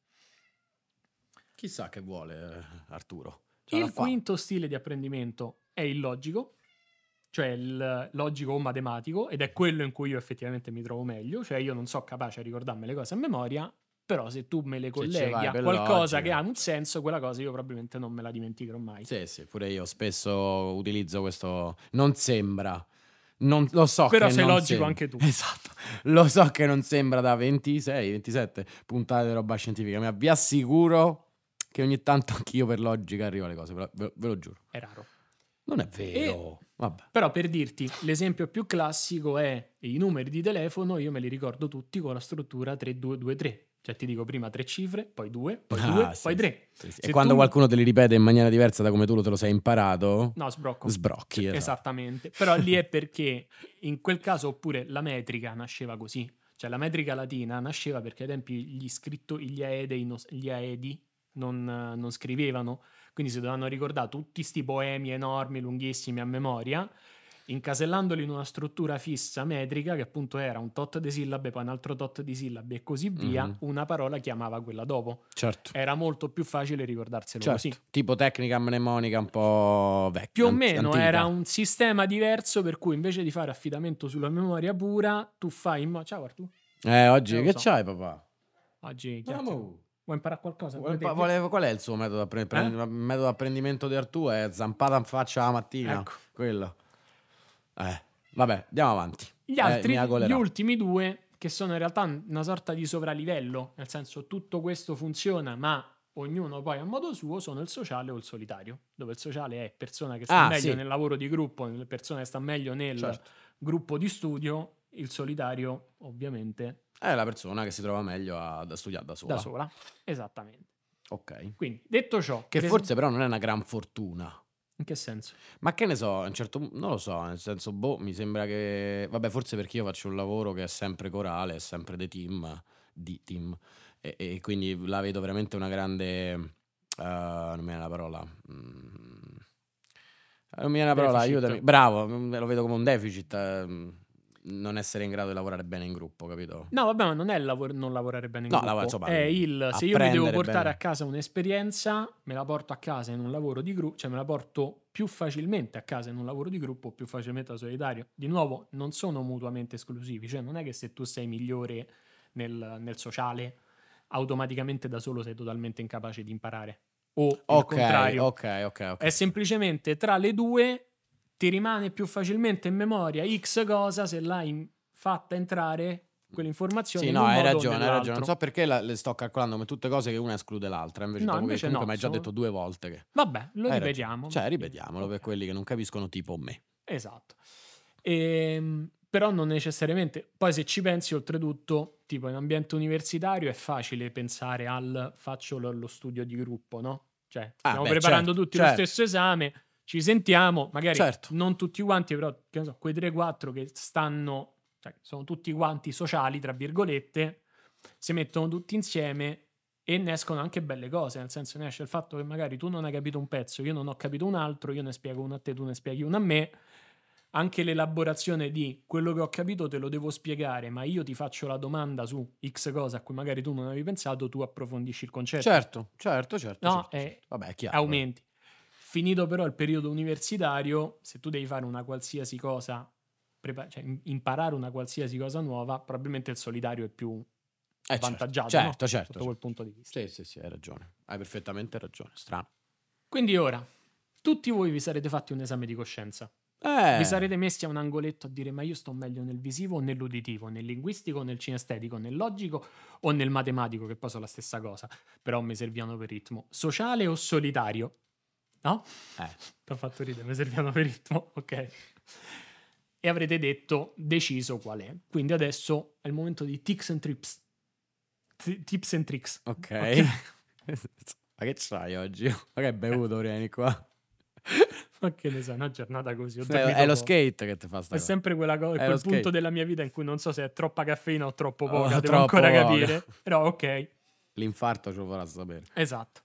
Speaker 1: Chissà che vuole eh, Arturo. La
Speaker 2: Il quinto stile di apprendimento è il logico, cioè il logico o matematico, ed è quello in cui io effettivamente mi trovo meglio, cioè io non so capace a ricordarmi le cose a memoria, però se tu me le colleghi
Speaker 1: vai
Speaker 2: a qualcosa che ha un senso, quella cosa io probabilmente non me la dimenticherò mai.
Speaker 1: Sì, sì, pure io spesso utilizzo questo. Non sembra. Non, lo so
Speaker 2: Però sei logico
Speaker 1: sembra.
Speaker 2: anche tu. <laughs>
Speaker 1: Esatto. Lo so che non sembra da 26, 27 puntate di roba scientifica, ma vi assicuro che ogni tanto anch'io per logica arrivo alle cose, ve lo, ve lo- giuro.
Speaker 2: È raro.
Speaker 1: Non è vero. Vabbè.
Speaker 2: Però per dirti, l'esempio più classico è i numeri di telefono, io me li ricordo tutti con la struttura 3223. Cioè ti dico prima tre cifre, poi due, poi
Speaker 1: Ah,
Speaker 2: due,
Speaker 1: sì,
Speaker 2: poi tre.
Speaker 1: sì, sì. E quando
Speaker 2: tu-
Speaker 1: qualcuno te li ripete in maniera diversa da come tu te lo sei imparato,
Speaker 2: No, sbrocco.
Speaker 1: sbrocchi. esatto.
Speaker 2: Esattamente. Però lì è perché in quel caso oppure la metrica nasceva così. Cioè la metrica latina nasceva perché ai tempi gli, scritto, gli, gli aedi non, non scrivevano, quindi si dovevano ricordare tutti sti poemi enormi, lunghissimi a memoria incasellandoli in una struttura fissa metrica, che appunto era un tot di sillabe, poi un altro tot di sillabe e così via,
Speaker 1: Mhm.
Speaker 2: una parola chiamava quella dopo.
Speaker 1: Certo.
Speaker 2: Era molto più facile ricordarselo
Speaker 1: Certo,
Speaker 2: così.
Speaker 1: tipo tecnica mnemonica un po' vecchia.
Speaker 2: Più o meno
Speaker 1: antica.
Speaker 2: era un sistema diverso per cui invece di fare affidamento sulla memoria pura, tu fai in mo- Ciao Artù,
Speaker 1: Eh, oggi
Speaker 2: Eh,
Speaker 1: che
Speaker 2: so.
Speaker 1: c'hai, papà?
Speaker 2: oggi chiacchiere.
Speaker 1: Vamo.
Speaker 2: vuoi imparare qualcosa?
Speaker 1: Vuole- vuole- qual è il suo metodo di metodo di apprendimento di Artù? È zampata in faccia la mattina.
Speaker 2: Ecco.
Speaker 1: Quello. Eh, vabbè, andiamo avanti.
Speaker 2: Gli
Speaker 1: Eh,
Speaker 2: altri,
Speaker 1: mi
Speaker 2: gli ultimi due, che sono in realtà una sorta di sovralivello, nel senso tutto questo funziona, ma ognuno poi a modo suo, sono il sociale o il solitario, dove il sociale è persona che sta
Speaker 1: Ah,
Speaker 2: meglio
Speaker 1: sì.
Speaker 2: nel lavoro di gruppo, persona che sta meglio nel
Speaker 1: Certo.
Speaker 2: gruppo di studio, il solitario ovviamente
Speaker 1: È la persona che si trova meglio a, da studiare da sola.
Speaker 2: da sola. Esattamente.
Speaker 1: Ok.
Speaker 2: Quindi, detto ciò,
Speaker 1: Che forse però non è una gran fortuna.
Speaker 2: In che senso?
Speaker 1: Ma che ne so, a un certo punto, non lo so, nel senso, boh, mi sembra che... Vabbè, forse perché io faccio un lavoro che è sempre corale, è sempre dei team, di team, e, e quindi la vedo veramente una grande... eh, non mi viene la parola. mm, non mi viene la parola,
Speaker 2: Deficit.
Speaker 1: aiutami. Bravo, mm, lo vedo come un deficit, ehm, non essere in grado di lavorare bene in gruppo, capito?
Speaker 2: No, vabbè, ma non è il lavoro, non lavorare bene in
Speaker 1: No,
Speaker 2: gruppo.
Speaker 1: lavora- insomma,
Speaker 2: è il se io mi devo portare
Speaker 1: bene.
Speaker 2: a casa un'esperienza, me la porto a casa in un lavoro di gruppo, cioè me la porto più facilmente a casa in un lavoro di gruppo, più facilmente da solitario. Di nuovo, non sono mutuamente esclusivi, cioè non è che se tu sei migliore nel, nel sociale, automaticamente da solo sei totalmente incapace di imparare. O il
Speaker 1: Ok,
Speaker 2: contrario.
Speaker 1: ok, ok, ok.
Speaker 2: È semplicemente tra le due ti rimane più facilmente in memoria X cosa se l'hai fatta entrare quell'informazione.
Speaker 1: Sì,
Speaker 2: in
Speaker 1: no, hai ragione, hai ragione. Non so perché la- le sto calcolando come tutte cose che una esclude l'altra. Invece,
Speaker 2: No, invece
Speaker 1: comunque
Speaker 2: no,
Speaker 1: mi hai già detto due volte che.
Speaker 2: Vabbè, lo
Speaker 1: Hai
Speaker 2: ripetiamo.
Speaker 1: ragione. Cioè, ripetiamolo per
Speaker 2: Ok.
Speaker 1: quelli che non capiscono, tipo me.
Speaker 2: Esatto. Ehm, però non necessariamente. Poi se ci pensi, oltretutto, tipo in ambiente universitario è facile pensare al faccio lo, lo studio di gruppo, no? Cioè,
Speaker 1: Ah,
Speaker 2: stiamo
Speaker 1: beh,
Speaker 2: preparando
Speaker 1: certo,
Speaker 2: tutti
Speaker 1: certo.
Speaker 2: lo stesso esame, ci sentiamo, magari
Speaker 1: Certo.
Speaker 2: non tutti quanti, però che ne so, quei 3-4 che stanno, cioè, sono tutti quanti sociali, tra virgolette, si mettono tutti insieme e ne escono anche belle cose, nel senso ne esce il fatto che magari tu non hai capito un pezzo, io non ho capito un altro, io ne spiego uno a te, tu ne spieghi uno a me. Anche l'elaborazione di quello che ho capito te lo devo spiegare, ma io ti faccio la domanda su X cosa a cui magari tu non avevi pensato, tu approfondisci il concetto.
Speaker 1: Certo, certo, certo.
Speaker 2: No,
Speaker 1: certo,
Speaker 2: eh,
Speaker 1: certo. Vabbè, è chiaro.
Speaker 2: aumenti. Finito però il periodo universitario, se tu devi fare una qualsiasi cosa, prepa- cioè im- imparare una qualsiasi cosa nuova, probabilmente il solitario è più
Speaker 1: Eh, certo,
Speaker 2: avvantaggiato
Speaker 1: Certo,
Speaker 2: no?
Speaker 1: certo.
Speaker 2: sotto
Speaker 1: certo.
Speaker 2: quel punto di vista.
Speaker 1: Sì, sì, sì, hai ragione. Hai perfettamente ragione. Strano.
Speaker 2: Quindi ora, tutti voi vi sarete fatti un esame di coscienza.
Speaker 1: Eh,
Speaker 2: Vi sarete messi a un angoletto a dire ma io sto meglio nel visivo o nell'uditivo, nel linguistico o nel cinestetico, nel logico o nel matematico, che poi sono la stessa cosa, però mi servivano per ritmo. Sociale o solitario? No?
Speaker 1: eh,
Speaker 2: Ti ho fatto ridere, mi servivano per ritmo, ok. E avrete detto deciso qual è. Quindi adesso è il momento di tips and trips. T- tips and tricks.
Speaker 1: ok.
Speaker 2: Ok. <laughs>
Speaker 1: Ma che c'hai oggi? Ma che bevuto, vieni qua?
Speaker 2: Ma che ne so, una giornata così. ho
Speaker 1: È, è lo skate che ti fa sta
Speaker 2: È sempre quella cosa,
Speaker 1: È
Speaker 2: quel punto
Speaker 1: skate.
Speaker 2: della mia vita in cui non so se è troppa caffeina o troppo
Speaker 1: Oh,
Speaker 2: poca, devo
Speaker 1: troppo
Speaker 2: ancora
Speaker 1: poca.
Speaker 2: capire. Però ok,
Speaker 1: L'infarto ce lo farà sapere.
Speaker 2: esatto.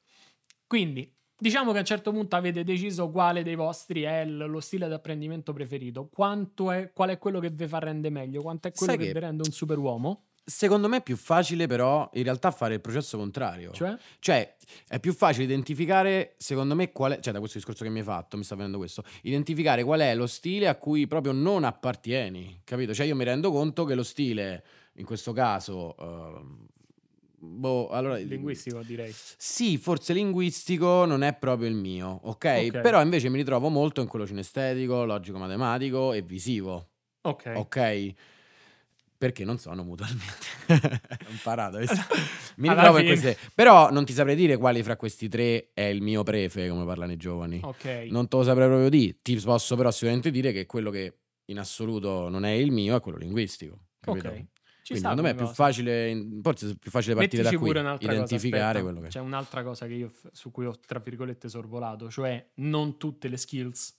Speaker 2: Quindi, diciamo che a un certo punto avete deciso quale dei vostri è lo stile di apprendimento preferito. Quanto è, qual è quello che vi fa rende meglio? Quanto è quello che,
Speaker 1: che-
Speaker 2: vi rende un superuomo?
Speaker 1: Secondo me è più facile, però, in realtà fare il processo contrario.
Speaker 2: Cioè?
Speaker 1: Cioè, è più facile identificare, secondo me, qual è, cioè da questo discorso che mi hai fatto, mi sta venendo questo, identificare qual è lo stile a cui proprio non appartieni, capito? Cioè io mi rendo conto che lo stile, in questo caso, ehm, boh, allora...
Speaker 2: Linguistico, direi.
Speaker 1: Sì, forse linguistico non è proprio il mio, ok? Però invece mi ritrovo molto in quello cinestetico, logico-matematico e visivo,
Speaker 2: Ok.
Speaker 1: ok? Perché non sono mutualmente. Ho <laughs> imparato. Mi ritrovo in queste. Però non ti saprei dire quali fra questi tre è il mio prefe, come parlano i giovani.
Speaker 2: Ok.
Speaker 1: Non te lo saprei proprio dire. Ti posso però sicuramente dire che quello che in assoluto non è il mio è quello linguistico. Capito?
Speaker 2: Ok. Ci
Speaker 1: Quindi secondo me è più facile, forse è più facile partire
Speaker 2: Mettici
Speaker 1: da qui,
Speaker 2: pure
Speaker 1: identificare
Speaker 2: cosa,
Speaker 1: quello che
Speaker 2: C'è un'altra cosa che io, su cui ho, tra virgolette, sorvolato, cioè non tutte le skills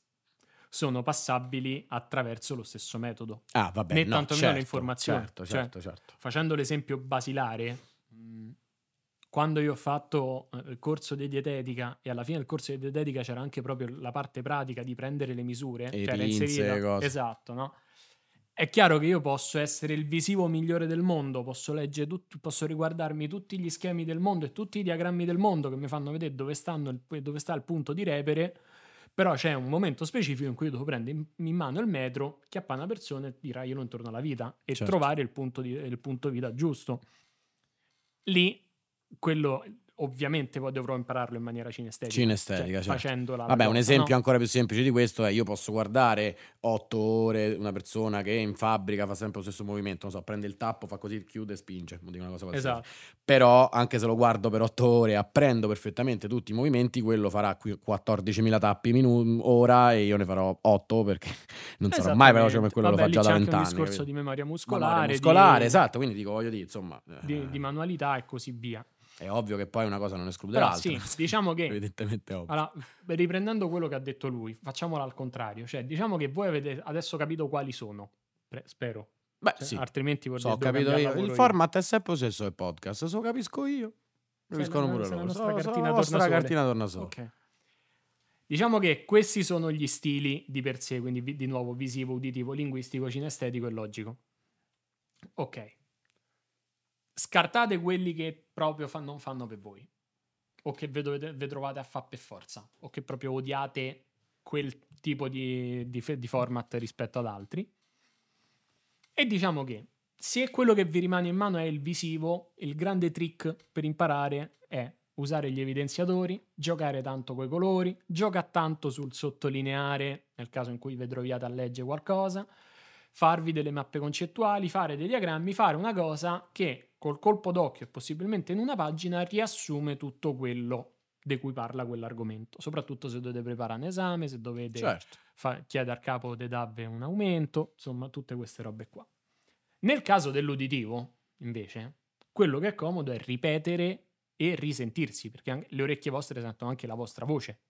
Speaker 2: sono passabili attraverso lo stesso metodo.
Speaker 1: Ah, vabbè,
Speaker 2: né
Speaker 1: no,
Speaker 2: tantomeno
Speaker 1: certo,
Speaker 2: l'informazione.
Speaker 1: Certo,
Speaker 2: Cioè,
Speaker 1: certo, certo.
Speaker 2: Facendo l'esempio basilare, quando io ho fatto eh, il corso di dietetica e alla fine del corso di dietetica c'era anche proprio la parte pratica di prendere le misure,
Speaker 1: E
Speaker 2: cioè
Speaker 1: pinze,
Speaker 2: inserita-
Speaker 1: cose.
Speaker 2: esatto, no? È chiaro che io posso essere il visivo migliore del mondo, posso leggere tutto, posso riguardarmi tutti gli schemi del mondo e tutti i diagrammi del mondo che mi fanno vedere dove, stanno il- dove sta il punto di repere, però c'è un momento specifico in cui io devo prendere in, in mano il metro, chiappare una persona e tirarglielo intorno alla vita e
Speaker 1: Certo.
Speaker 2: trovare il punto, di, il punto vita giusto. Lì, quello ovviamente poi dovrò impararlo in maniera cinestetica.
Speaker 1: Cinestetica,
Speaker 2: cioè,
Speaker 1: certo. Vabbè, un esempio
Speaker 2: no?
Speaker 1: ancora più semplice di questo è io posso guardare otto ore una persona che in fabbrica fa sempre lo stesso movimento, non so, prende il tappo, fa così, chiude e spinge, dico una cosa qualsiasi.
Speaker 2: Esatto.
Speaker 1: Però anche se lo guardo per otto ore e apprendo perfettamente tutti i movimenti, quello farà qui 14.000 tappi minu- ora e io ne farò 8 perché <laughs> non sarò mai veloce come quello
Speaker 2: Vabbè,
Speaker 1: che lo faccio da
Speaker 2: c'è anche
Speaker 1: 20
Speaker 2: un
Speaker 1: anni.
Speaker 2: discorso
Speaker 1: capito?
Speaker 2: di memoria
Speaker 1: Memoria
Speaker 2: muscolare,
Speaker 1: muscolare,
Speaker 2: di,
Speaker 1: esatto, quindi dico, voglio dire, insomma,
Speaker 2: di-
Speaker 1: eh,
Speaker 2: di manualità e così via.
Speaker 1: È ovvio che poi una cosa non esclude
Speaker 2: Però
Speaker 1: l'altra.
Speaker 2: sì, <laughs> diciamo che
Speaker 1: Evidentemente ovvio.
Speaker 2: Allora, riprendendo quello che ha detto lui, facciamolo al contrario. Cioè, diciamo che voi avete adesso capito quali sono. Pre- spero.
Speaker 1: Beh,
Speaker 2: Cioè,
Speaker 1: sì.
Speaker 2: Altrimenti
Speaker 1: So, capito io. Il format è sempre lo stesso del podcast, se lo capisco io. Capiscono pure
Speaker 2: se la
Speaker 1: loro.
Speaker 2: nostra
Speaker 1: So- so-
Speaker 2: cartina
Speaker 1: vostra
Speaker 2: tornasole.
Speaker 1: cartina tornasole.
Speaker 2: Ok. Diciamo che questi sono gli stili di per sé, quindi vi- di nuovo visivo, uditivo, linguistico, cinestetico e logico. Ok. Scartate quelli che proprio fa- non fanno per voi, o che ve, dovete- ve trovate a fare per forza, o che proprio odiate quel tipo di, di di format rispetto ad altri. E diciamo che se quello che vi rimane in mano è il visivo, il grande trick per imparare è usare gli evidenziatori, giocare tanto coi colori, gioca tanto sul sottolineare nel caso in cui vi troviate a leggere qualcosa, farvi delle mappe concettuali, fare dei diagrammi, fare una cosa che col colpo d'occhio e possibilmente in una pagina riassume tutto quello di cui parla quell'argomento, soprattutto se dovete preparare un esame, se dovete
Speaker 1: Certo.
Speaker 2: fa- chiede al capo di darvi un aumento, insomma, tutte queste robe qua. Nel caso dell'uditivo, invece, quello che è comodo è ripetere e risentirsi, perché le orecchie vostre sentono anche la vostra voce.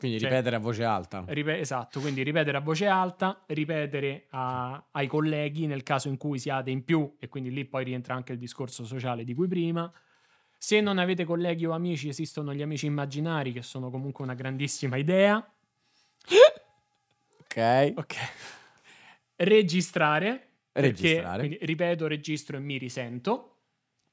Speaker 1: Quindi
Speaker 2: Cioè-
Speaker 1: ripetere a voce alta.
Speaker 2: Ripe- esatto, quindi ripetere a voce alta, ripetere a- ai colleghi nel caso in cui siate in più, e quindi lì poi rientra anche il discorso sociale di cui prima. Se non avete colleghi o amici, esistono gli amici immaginari, che sono comunque una grandissima idea. <laughs>
Speaker 1: Ok.
Speaker 2: Ok. Registrare. Perché,
Speaker 1: Registrare.
Speaker 2: quindi, ripeto, registro e mi risento.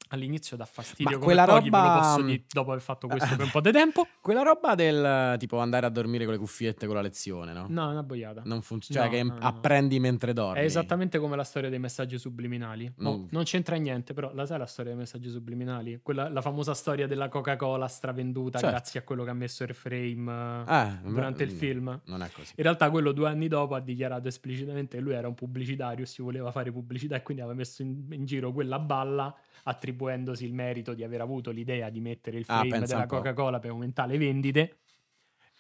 Speaker 2: All'inizio dà fastidio
Speaker 1: Ma
Speaker 2: come
Speaker 1: quella
Speaker 2: pochi,
Speaker 1: roba-
Speaker 2: dire dopo aver fatto questo per un po' di tempo. <laughs>
Speaker 1: Quella roba del tipo andare a dormire con le cuffiette con la lezione, no?
Speaker 2: No, è una boiata.
Speaker 1: Non funziona. Cioè,
Speaker 2: No,
Speaker 1: che
Speaker 2: no, no.
Speaker 1: apprendi mentre dormi.
Speaker 2: È esattamente come la storia dei messaggi subliminali.
Speaker 1: Mm.
Speaker 2: Non c'entra niente, però la sai la storia dei messaggi subliminali? Quella, la famosa storia della Coca-Cola stravenduta
Speaker 1: Certo.
Speaker 2: grazie a quello che ha messo Airframe eh,
Speaker 1: Ah,
Speaker 2: durante il
Speaker 1: no,
Speaker 2: film.
Speaker 1: Non è così.
Speaker 2: In realtà quello due anni dopo ha dichiarato esplicitamente che lui era un pubblicitario e si voleva fare pubblicità e quindi aveva messo in, in giro quella balla attribuendosi il merito di aver avuto l'idea di mettere il
Speaker 1: Ah,
Speaker 2: frame
Speaker 1: pensa
Speaker 2: della. Coca-Cola per aumentare le vendite.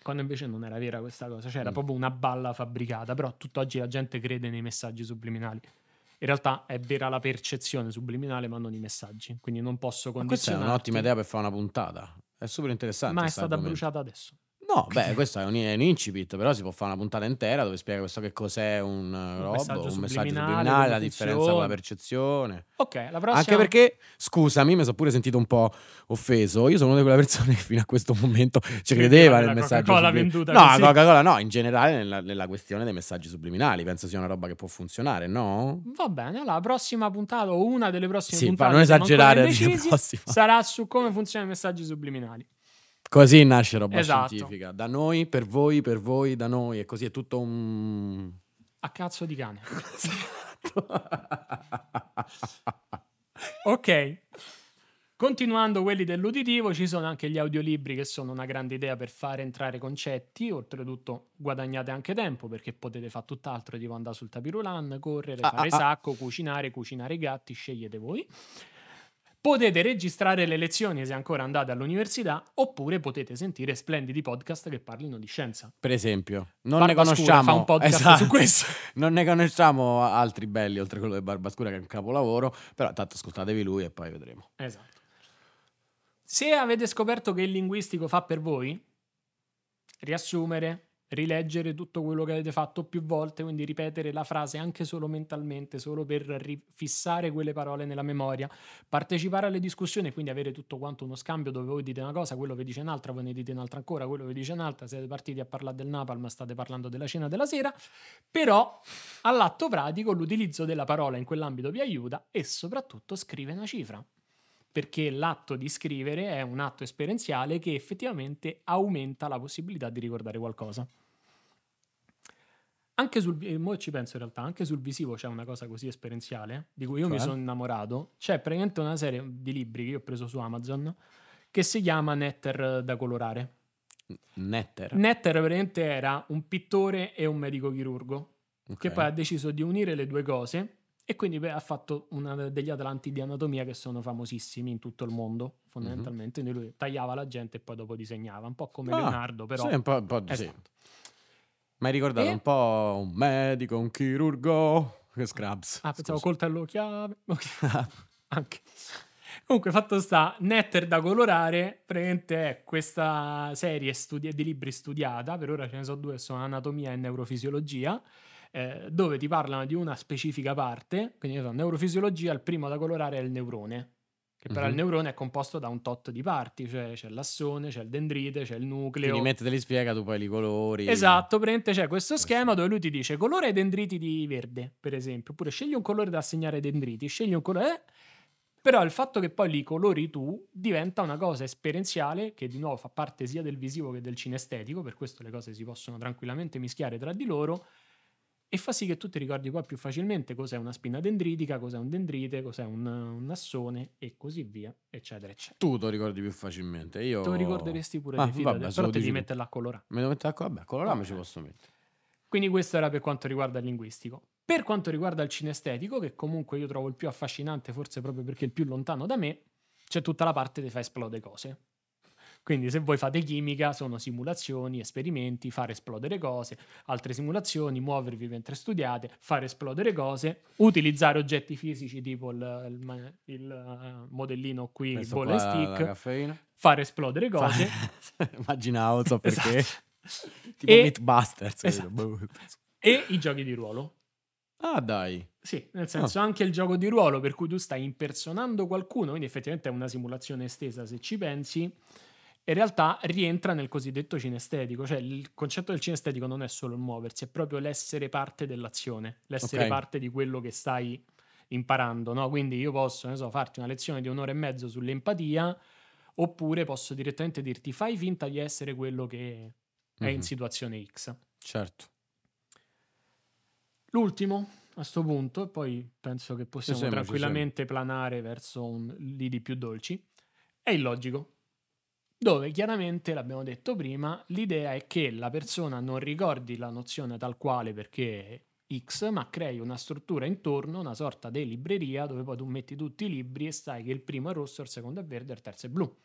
Speaker 2: Quando invece non era vera questa cosa, c'era
Speaker 1: Mm.
Speaker 2: proprio una balla fabbricata, però tutt'oggi la gente crede nei messaggi subliminali. In realtà è vera la percezione subliminale, ma non i messaggi. Quindi non posso
Speaker 1: Ma questa è
Speaker 2: condizionare.
Speaker 1: un'ottima idea per fare una puntata. È super interessante.
Speaker 2: Ma è
Speaker 1: sta
Speaker 2: stata
Speaker 1: argomento.
Speaker 2: bruciata adesso.
Speaker 1: No, beh, questo è un, è un incipit, però si può fare una puntata intera dove spiega questo che cos'è un, uh, robo,
Speaker 2: messaggio
Speaker 1: un messaggio
Speaker 2: subliminale,
Speaker 1: la differenza con la percezione.
Speaker 2: Ok, la prossima.
Speaker 1: Anche perché, scusami, mi sono pure sentito un po' offeso. Io sono una di quelle persone che fino a questo momento ci
Speaker 2: Credeva
Speaker 1: nel messaggio
Speaker 2: Coca-Cola
Speaker 1: subliminale.
Speaker 2: venduta
Speaker 1: No,
Speaker 2: così.
Speaker 1: Coca-Cola no, in generale nella, nella questione dei messaggi subliminali. Penso sia una roba che può funzionare, no?
Speaker 2: Va bene, allora la prossima puntata o una delle prossime
Speaker 1: Sì,
Speaker 2: puntate
Speaker 1: non esagerare, dice
Speaker 2: indecisi, <laughs>
Speaker 1: prossima.
Speaker 2: sarà su come funzionano i messaggi subliminali.
Speaker 1: Così nasce roba
Speaker 2: Esatto.
Speaker 1: scientifica. Da noi, per voi, per voi, da noi. E così è tutto un...
Speaker 2: A cazzo di cane. <laughs>
Speaker 1: Esatto. <laughs>
Speaker 2: Ok. Continuando quelli dell'uditivo, ci sono anche gli audiolibri che sono una grande idea per fare entrare concetti. Oltretutto, guadagnate anche tempo perché potete fare tutt'altro, tipo andare sul tapirulan, correre,
Speaker 1: Ah,
Speaker 2: fare
Speaker 1: ah, ah.
Speaker 2: sacco, cucinare, cucinare i gatti, scegliete voi. Potete registrare le lezioni se ancora andate all'università, oppure potete sentire splendidi podcast che parlino di scienza.
Speaker 1: Per esempio, non
Speaker 2: Barbascura
Speaker 1: ne conosciamo
Speaker 2: fa un podcast
Speaker 1: Esatto.
Speaker 2: su questo. <laughs>
Speaker 1: Non ne conosciamo altri belli oltre quello di Barbascura che è un capolavoro, però tanto ascoltatevi lui e poi vedremo.
Speaker 2: Esatto. Se avete scoperto che il linguistico fa per voi, riassumere, rileggere tutto quello che avete fatto più volte, quindi ripetere la frase anche solo mentalmente, solo per rifissare quelle parole nella memoria, partecipare alle discussioni, quindi avere tutto quanto uno scambio dove voi dite una cosa, quello vi dice un'altra, voi ne dite un'altra ancora, quello vi dice un'altra, siete partiti a parlare del Napalm, state parlando della cena della sera, però all'atto pratico l'utilizzo della parola in quell'ambito vi aiuta e soprattutto scrive una cifra perché l'atto di scrivere è un atto esperienziale che effettivamente aumenta la possibilità di ricordare qualcosa. Anche sul, eh, ci penso in realtà, anche sul visivo c'è una cosa così esperienziale di cui io cioè? mi sono innamorato. C'è praticamente una serie di libri che io ho preso su Amazon che si chiama Netter da colorare.
Speaker 1: Netter?
Speaker 2: Netter praticamente era un pittore e un medico chirurgo okay. che poi ha deciso di unire le due cose e quindi beh, ha fatto una degli atlanti di anatomia che sono famosissimi in tutto il mondo, fondamentalmente. Mm-hmm. Lui tagliava la gente e poi dopo disegnava, un po' come ah, Leonardo, però.
Speaker 1: Sì, un po', un po' esatto. sì. Mi hai ricordato e... un po' un medico, un chirurgo, che Scrubs.
Speaker 2: Ah, pensavo coltello chiave. <laughs> Anche. Comunque, fatto sta, Netter da colorare, praticamente è questa serie studi- di libri studiata, per ora ce ne sono due, sono anatomia e neurofisiologia, eh, dove ti parlano di una specifica parte, quindi so, neurofisiologia, il primo da colorare è il neurone, che però mm-hmm. il neurone è composto da un tot di parti, cioè c'è l'assone, c'è il dendrite, c'è il nucleo.
Speaker 1: Quindi mentre te li spiega tu poi li colori.
Speaker 2: Esatto, praticamente c'è questo schema dove lui ti dice colore ai dendriti di verde, per esempio, oppure scegli un colore da assegnare ai dendriti, scegli un colore... Eh, però il fatto che poi li colori tu diventa una cosa esperienziale che di nuovo fa parte sia del visivo che del cinestetico, per questo le cose si possono tranquillamente mischiare tra di loro e fa sì che tu ti ricordi poi più facilmente cos'è una spina dendritica, cos'è un dendrite, cos'è un, un assone e così via, eccetera, eccetera.
Speaker 1: Tu te lo ricordi più facilmente, io...
Speaker 2: Te lo ricorderesti pure ah, di fida, vabbè, però devi metterla a colorare.
Speaker 1: Me lo metto a colorare? Vabbè, colorare ci posso mettere.
Speaker 2: Quindi questo era per quanto riguarda il linguistico. Per quanto riguarda il cinestetico, che comunque io trovo il più affascinante, forse proprio perché è il più lontano da me, c'è tutta la parte che fa esplode cose. Quindi se voi fate chimica sono simulazioni, esperimenti, fare esplodere cose, altre simulazioni, muovervi mentre studiate, fare esplodere cose, utilizzare oggetti fisici tipo il, il, il eh, modellino qui, Questo ball stick, fare esplodere cose. <laughs>
Speaker 1: Immaginavo, so <laughs> perché. Esatto. <laughs> tipo e, Mythbusters.
Speaker 2: Esatto. e i giochi di ruolo.
Speaker 1: Ah, dai.
Speaker 2: Sì, nel senso oh. anche il gioco di ruolo per cui tu stai impersonando qualcuno, quindi effettivamente è una simulazione estesa se ci pensi in realtà rientra nel cosiddetto cinestetico, cioè il concetto del cinestetico non è solo il muoversi, è proprio l'essere parte dell'azione, l'essere okay. parte di quello che stai imparando, no? Quindi io posso, so, farti una lezione di un'ora e mezzo sull'empatia, oppure posso direttamente dirti fai finta di essere quello che è mm-hmm. in situazione X.
Speaker 1: Certo.
Speaker 2: L'ultimo a questo punto, e poi penso che possiamo sembra, tranquillamente planare verso un lidi più dolci, è il logico dove chiaramente, l'abbiamo detto prima, l'idea è che la persona non ricordi la nozione tal quale perché X, ma crei una struttura intorno, una sorta di libreria dove poi tu metti tutti i libri e sai che il primo è rosso, il secondo è verde, il terzo è blu.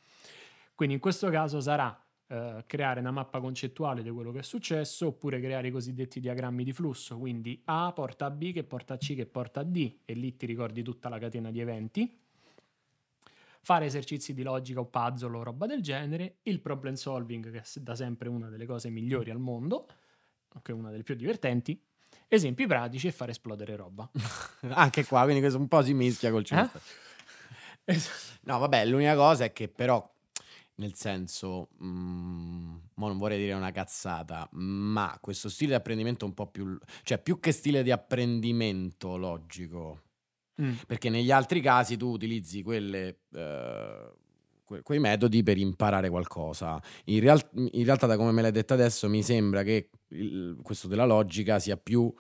Speaker 2: Quindi in questo caso sarà eh, creare una mappa concettuale di quello che è successo oppure creare i cosiddetti diagrammi di flusso, quindi A porta a B che porta a C che porta a D e lì ti ricordi tutta la catena di eventi fare esercizi di logica o puzzle o roba del genere, il problem solving che è da sempre una delle cose migliori al mondo, che è una delle più divertenti, esempi pratici e fare esplodere roba. <laughs>
Speaker 1: Anche qua, quindi questo un po' si mischia col cinema. Eh? <laughs> no, vabbè, l'unica cosa è che però nel senso, mm, non vorrei dire una cazzata, ma questo stile di apprendimento un po' più, cioè più che stile di apprendimento logico, Mm. Perché negli altri casi tu utilizzi quelle, eh, que- quei metodi per imparare qualcosa. In, real- in, realtà, da come me l'hai detto adesso, mi sembra che il, questo della logica sia più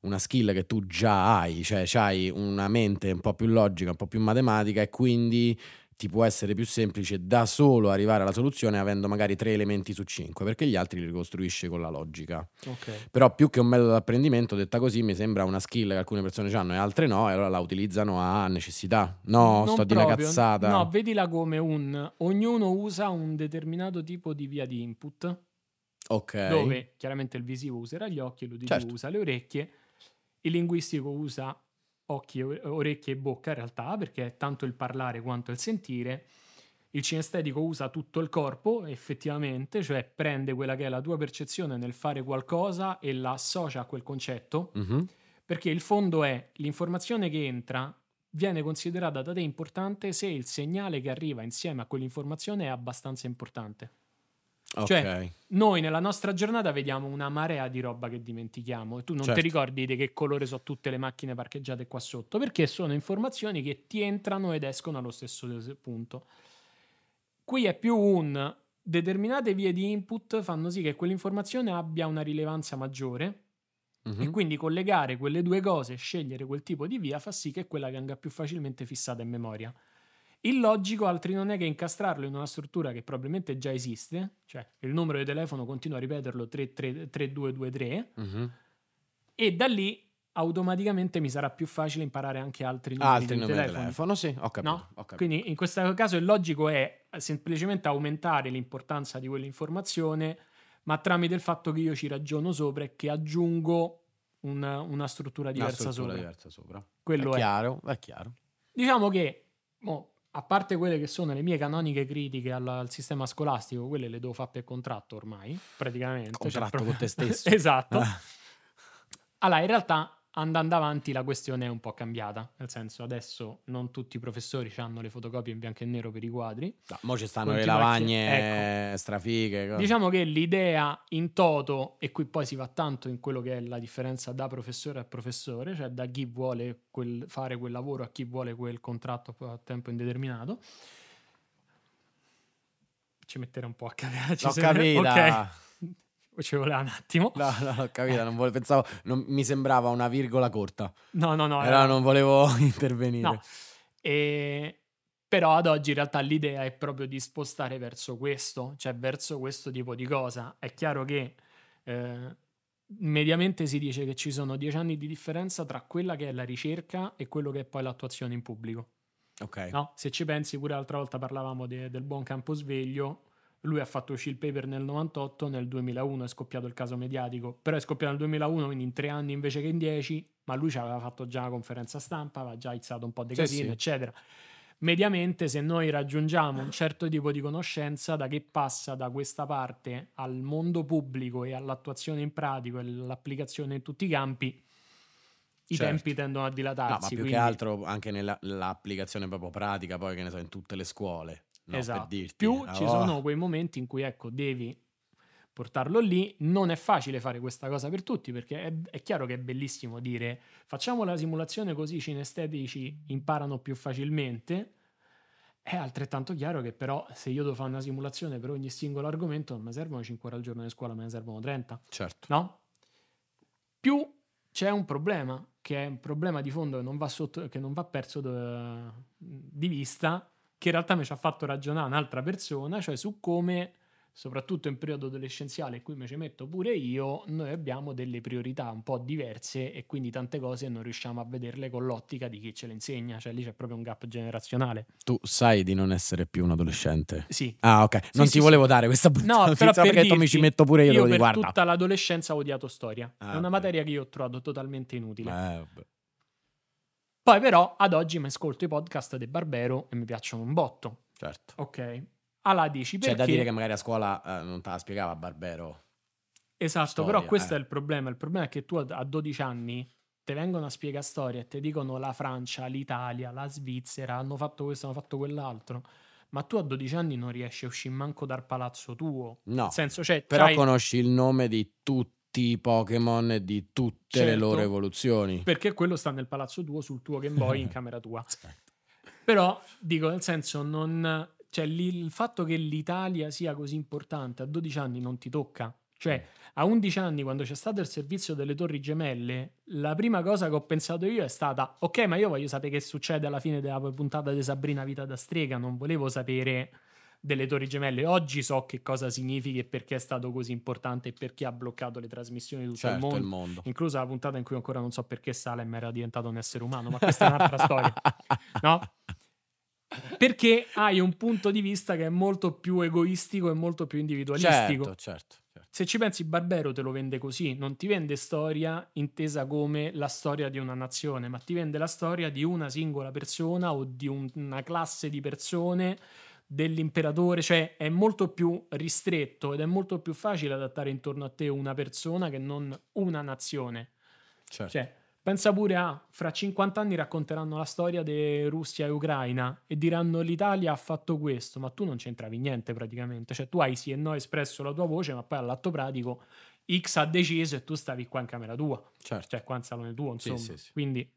Speaker 1: una skill che tu già hai, cioè hai una mente un po' più logica, un po' più matematica e quindi ti può essere più semplice da solo arrivare alla soluzione avendo magari tre elementi su cinque, perché gli altri li ricostruisci con la logica.
Speaker 2: Okay.
Speaker 1: Però più che un metodo d'apprendimento, detta così, mi sembra una skill che alcune persone hanno e altre no, e allora la utilizzano a necessità. No, non sto di una cazzata.
Speaker 2: No, vedila come un ognuno usa un determinato tipo di via di input.
Speaker 1: Ok.
Speaker 2: Dove chiaramente il visivo userà gli occhi, l'uditivo certo. usa le orecchie, il linguistico usa occhi, orecchie e bocca in realtà, perché è tanto il parlare quanto il sentire. Il cinestetico usa tutto il corpo, effettivamente, cioè prende quella che è la tua percezione nel fare qualcosa e la associa a quel concetto,
Speaker 1: Mhm.
Speaker 2: perché il fondo è l'informazione che entra viene considerata da te importante se il segnale che arriva insieme a quell'informazione è abbastanza importante.
Speaker 1: Ok.
Speaker 2: Cioè, Noi nella nostra giornata vediamo una marea di roba che dimentichiamo e tu non
Speaker 1: Certo.
Speaker 2: ti ricordi di che colore sono tutte le macchine parcheggiate qua sotto, perché sono informazioni che ti entrano ed escono allo stesso punto. Qui è più un determinate vie di input fanno sì che quell'informazione abbia una rilevanza maggiore
Speaker 1: Mhm.
Speaker 2: e quindi collegare quelle due cose, scegliere quel tipo di via fa sì che quella venga più facilmente fissata in memoria. Il logico altri non è che incastrarlo in una struttura che probabilmente già esiste, cioè il numero di telefono continua a ripeterlo 33 3223
Speaker 1: Mhm.
Speaker 2: e da lì automaticamente mi sarà più facile imparare anche altri numeri
Speaker 1: Altri
Speaker 2: di
Speaker 1: numeri di
Speaker 2: telefono.
Speaker 1: telefono, sì, ho capito.
Speaker 2: No?
Speaker 1: ho capito.
Speaker 2: Quindi in questo caso il logico è semplicemente aumentare l'importanza di quell'informazione, ma tramite il fatto che io ci ragiono sopra e che aggiungo una, una struttura
Speaker 1: Una
Speaker 2: diversa
Speaker 1: struttura
Speaker 2: sopra.
Speaker 1: diversa sopra.
Speaker 2: Quello
Speaker 1: è
Speaker 2: è.
Speaker 1: chiaro, è chiaro.
Speaker 2: Diciamo che, mo, a parte quelle che sono le mie canoniche critiche al, al sistema scolastico, quelle le devo fare per contratto ormai, praticamente. cioè
Speaker 1: Contratto
Speaker 2: proprio-
Speaker 1: con te <laughs> stesso.
Speaker 2: esatto.
Speaker 1: Ah.
Speaker 2: Allora, in realtà, andando avanti, la questione è un po' cambiata. Nel senso, adesso non tutti i professori hanno le fotocopie in bianco e nero per i quadri.
Speaker 1: No, mo ci stanno le
Speaker 2: Continua
Speaker 1: lavagne strafighe. cose.
Speaker 2: Diciamo che l'idea in toto, e qui poi si va tanto in quello che è la differenza da professore a professore, cioè da chi vuole quel- fare quel lavoro a chi vuole quel contratto a tempo indeterminato. Ci metterà un po' a capire. <laughs>
Speaker 1: L'ho capita.
Speaker 2: Ok. Ci voleva un attimo.
Speaker 1: No, no, l'ho capita, non volevo, pensavo, non- mi sembrava una virgola corta,
Speaker 2: No, no, no. era-
Speaker 1: non volevo <laughs> intervenire.
Speaker 2: No. E- Però ad oggi in realtà l'idea è proprio di spostare verso questo, cioè verso questo tipo di cosa. È chiaro che eh, mediamente si dice che ci sono dieci anni di differenza tra quella che è la ricerca e quello che è poi l'attuazione in pubblico.
Speaker 1: Ok.
Speaker 2: No? Se ci pensi, pure l'altra volta parlavamo de- del buon Camposveglio. Lui ha fatto uscire il paper nel 98, nel 2001 è scoppiato il caso mediatico, però è scoppiato nel 2001, quindi in tre anni invece che in dieci, ma lui ci aveva fatto già una conferenza stampa, aveva già izzato un po' di casino,
Speaker 1: sì.
Speaker 2: eccetera. Mediamente, se noi raggiungiamo un certo tipo di conoscenza, da che passa da questa parte al mondo pubblico e all'attuazione in pratico e all'applicazione in tutti i campi, i
Speaker 1: Certo.
Speaker 2: tempi tendono a
Speaker 1: No,
Speaker 2: dilatarsi.
Speaker 1: ma più
Speaker 2: quindi-
Speaker 1: che altro anche nell'applicazione proprio pratica, poi che ne so, in tutte le scuole. No,
Speaker 2: esatto.
Speaker 1: dirti.
Speaker 2: Più
Speaker 1: Ah,
Speaker 2: ci
Speaker 1: oh,
Speaker 2: sono quei momenti in cui ecco, devi portarlo lì. Non è facile fare questa cosa per tutti perché è, è chiaro che è bellissimo dire facciamo la simulazione così i cinestetici imparano più facilmente. È altrettanto chiaro che però se io devo fare una simulazione per ogni singolo argomento non mi servono 5 ore al giorno in scuola, me ne servono 30.
Speaker 1: Certo.
Speaker 2: No? Più c'è un problema, che è un problema di fondo che non va, sotto, che non va perso da- di vista, che in realtà mi ci ha fatto ragionare un'altra persona, cioè su come, soprattutto in periodo adolescenziale, in cui mi ci metto pure io, noi abbiamo delle priorità un po' diverse e quindi tante cose non riusciamo a vederle con l'ottica di chi ce le insegna, cioè lì c'è proprio un gap generazionale.
Speaker 1: Tu sai di non essere più un adolescente.
Speaker 2: Sì,
Speaker 1: Ah, ok. Non
Speaker 2: sì,
Speaker 1: ti
Speaker 2: sì.
Speaker 1: volevo dare questa brutta
Speaker 2: No,
Speaker 1: notizia
Speaker 2: per
Speaker 1: perché tu mi
Speaker 2: dirti,
Speaker 1: ci metto pure io,
Speaker 2: io
Speaker 1: devo
Speaker 2: per
Speaker 1: guarda.
Speaker 2: tutta l'adolescenza ho odiato storia.
Speaker 1: Ah,
Speaker 2: è una
Speaker 1: ok.
Speaker 2: materia che io ho trovato totalmente inutile.
Speaker 1: Eh, vabbè.
Speaker 2: Poi però ad oggi mi ascolto i podcast dei Barbero e mi piacciono un botto.
Speaker 1: Certo.
Speaker 2: Ok. Allora dici
Speaker 1: C'è
Speaker 2: perché...
Speaker 1: da dire che magari a scuola eh, non te la spiegava Barbero.
Speaker 2: Esatto,
Speaker 1: storia,
Speaker 2: però questo
Speaker 1: eh.
Speaker 2: è il problema. Il problema è che tu a a 12 anni ti vengono a spiegare storie e ti dicono la Francia, l'Italia, la Svizzera, hanno fatto questo, hanno fatto quell'altro. Ma tu a 12 anni non riesci a uscire manco dal palazzo tuo.
Speaker 1: No.
Speaker 2: Nel senso, cioè,
Speaker 1: Però conosci il nome di tutti i Pokémon e di tutte le
Speaker 2: Certo.
Speaker 1: loro evoluzioni.
Speaker 2: perché quello sta nel palazzo tuo, sul tuo Game Boy, in <laughs> camera tua. Però dico, nel senso, non. Cioè, il fatto che l'Italia sia così importante a 12 anni non ti tocca. Cioè, a 11 anni, quando c'è stato il servizio delle Torri Gemelle, la prima cosa che ho pensato io è stata: ok, ma io voglio sapere che succede alla fine della puntata di Sabrina Vita da strega. Non volevo sapere delle Torri Gemelle. Oggi so che cosa significa e perché è stato così importante e perché ha bloccato le trasmissioni di tutto
Speaker 1: Certo,
Speaker 2: il mondo
Speaker 1: il mondo.
Speaker 2: inclusa la puntata in cui ancora non so perché Salem era diventato un essere umano, ma questa è un'altra <laughs> storia, no? Perché hai un punto di vista che è molto più egoistico e molto più individualistico.
Speaker 1: Certo, certo, certo.
Speaker 2: Se ci pensi, Barbero te lo vende così, non ti vende storia intesa come la storia di una nazione, ma ti vende la storia di una singola persona o di un- una classe di persone dell'imperatore, cioè è molto più ristretto ed è molto più facile adattare intorno a te una persona che non una nazione.
Speaker 1: Certo.
Speaker 2: Cioè, pensa pure a fra 50 anni racconteranno la storia di Russia e Ucraina e diranno l'Italia ha fatto questo, ma tu non c'entravi niente praticamente. Cioè, tu hai sì e no espresso la tua voce, ma poi all'atto pratico X ha deciso e tu stavi qua in camera tua,
Speaker 1: certo.
Speaker 2: cioè qua in salone tuo,
Speaker 1: Sì,
Speaker 2: insomma.
Speaker 1: sì, sì.
Speaker 2: Quindi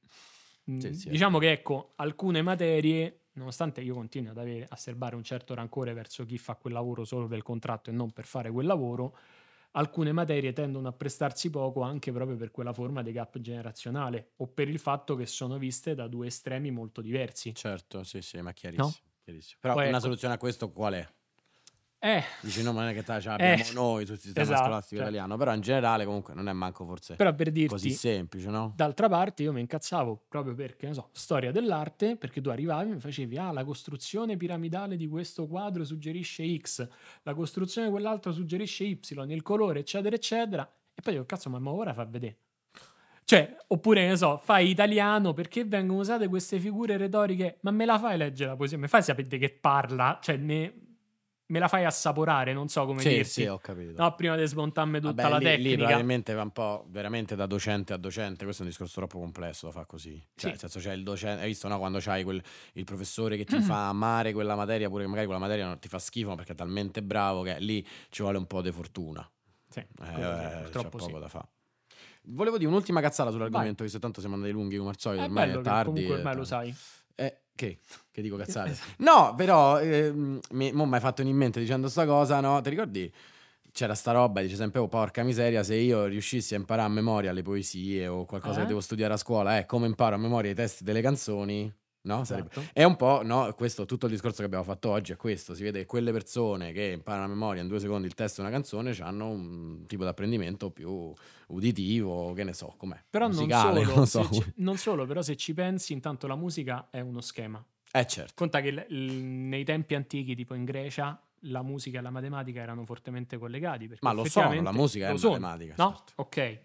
Speaker 2: mh,
Speaker 1: Sì, sì,
Speaker 2: diciamo che ecco, alcune materie, nonostante io continui ad avere, a serbare un certo rancore verso chi fa quel lavoro solo per il contratto e non per fare quel lavoro, alcune materie tendono a prestarsi poco anche proprio per quella forma di gap generazionale o per il fatto che sono viste da due estremi molto diversi.
Speaker 1: Certo, sì, sì, ma chiarissimo. chiarissimo. Però
Speaker 2: Poi
Speaker 1: una
Speaker 2: ecco-
Speaker 1: soluzione a questo qual è?
Speaker 2: Eh,
Speaker 1: Dici no, ma non è che ce l'abbiamo
Speaker 2: Eh,
Speaker 1: noi sul sistema
Speaker 2: esatto,
Speaker 1: scolastico
Speaker 2: cioè.
Speaker 1: italiano, però in generale comunque non è manco forse
Speaker 2: però per dirti,
Speaker 1: così semplice, no?
Speaker 2: D'altra parte io mi incazzavo proprio perché, non so, storia dell'arte, perché tu arrivavi e mi facevi, ah, la costruzione piramidale di questo quadro suggerisce X, la costruzione di quell'altro suggerisce Y, il colore, eccetera, eccetera. E poi dico, cazzo, ma mo ora fa vedere. Cioè, oppure, ne so, fai italiano, perché vengono usate queste figure retoriche? Ma me la fai leggere la poesia? Mi fai sapere che parla? Cioè, me, me la fai assaporare, non so come
Speaker 1: Sì,
Speaker 2: dirti.
Speaker 1: sì, ho capito.
Speaker 2: No, prima di smontarmi tutta
Speaker 1: Vabbè,
Speaker 2: la
Speaker 1: lì, lì
Speaker 2: tecnica.
Speaker 1: probabilmente va un po' veramente da docente a docente. Questo è un discorso troppo complesso da fare così. Cioè,
Speaker 2: Sì.
Speaker 1: nel senso, c'è il docente. Hai visto, no? Quando c'hai quel, il professore che ti <clears throat> fa amare quella materia, pure che magari quella materia non ti fa schifo perché è talmente bravo che lì ci vuole un po' di fortuna.
Speaker 2: Sì,
Speaker 1: Eh, eh, c'è
Speaker 2: purtroppo
Speaker 1: poco
Speaker 2: sì.
Speaker 1: da fare. Volevo dire un'ultima cazzata sull'argomento, visto tanto siamo andati lunghi come al solito. Ormai è tardi.
Speaker 2: comunque ormai lo sai.
Speaker 1: Eh, che? Che dico cazzate? <laughs> No, però mi mo mi hai fatto in mente dicendo sta cosa, no? Ti ricordi? C'era sta roba, dice sempre, oh porca miseria, se io riuscissi a imparare a memoria le poesie o qualcosa
Speaker 2: Eh?
Speaker 1: che devo studiare a scuola, eh, come imparo a memoria i testi delle canzoni, no?
Speaker 2: Esatto.
Speaker 1: È un po', no? Questo, tutto il discorso che abbiamo fatto oggi è questo. Si vede che quelle persone che imparano a memoria in due secondi il testo di una canzone hanno un tipo di apprendimento più uditivo, che ne so, com'è.
Speaker 2: Però
Speaker 1: musicale, <laughs>
Speaker 2: non solo,
Speaker 1: non so.
Speaker 2: ci- non solo, però se ci pensi, intanto la musica è uno schema.
Speaker 1: Eh certo.
Speaker 2: Conta che l- l- nei tempi antichi, tipo in Grecia, la musica e la matematica erano fortemente collegati.
Speaker 1: Ma lo sono, la musica è matematica,
Speaker 2: No?
Speaker 1: certo.
Speaker 2: Ok.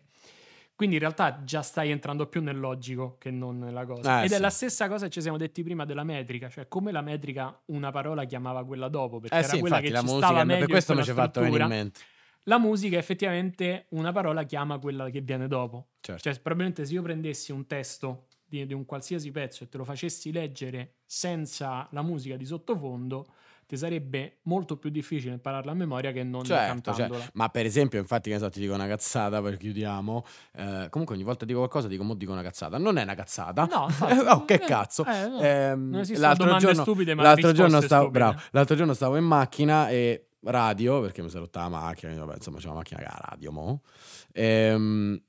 Speaker 2: Quindi in realtà già stai entrando più nel logico che non nella cosa.
Speaker 1: Eh,
Speaker 2: Ed è
Speaker 1: sì.
Speaker 2: la stessa cosa che ci siamo detti prima della metrica, cioè come la metrica una parola chiamava quella dopo, perché
Speaker 1: Eh
Speaker 2: era
Speaker 1: sì,
Speaker 2: quella
Speaker 1: infatti
Speaker 2: che
Speaker 1: la
Speaker 2: ci
Speaker 1: musica
Speaker 2: stava meglio
Speaker 1: per questo mi ci è fatto venire in mente.
Speaker 2: La musica effettivamente una parola chiama quella che viene dopo.
Speaker 1: Certo.
Speaker 2: Cioè, probabilmente se io prendessi un testo di, di un qualsiasi pezzo e te lo facessi leggere senza la musica di sottofondo, ti sarebbe molto più difficile impararla a memoria che non
Speaker 1: Certo,
Speaker 2: cantandola.
Speaker 1: cioè, ma per esempio, infatti, che so, ti dico una cazzata per chiudiamo. eh, comunque, ogni volta dico qualcosa, dico, mo dico una cazzata. Non è una cazzata.
Speaker 2: No, <laughs>
Speaker 1: oh, che
Speaker 2: eh,
Speaker 1: cazzo.
Speaker 2: eh, no. Esistono
Speaker 1: l'altro giorno,
Speaker 2: stupide,
Speaker 1: l'altro giorno stavo, bravo, l'altro giorno stavo in macchina e radio, perché mi sono rotta la macchina, vabbè, insomma, c'è una macchina che ha radio, mo. Ehm,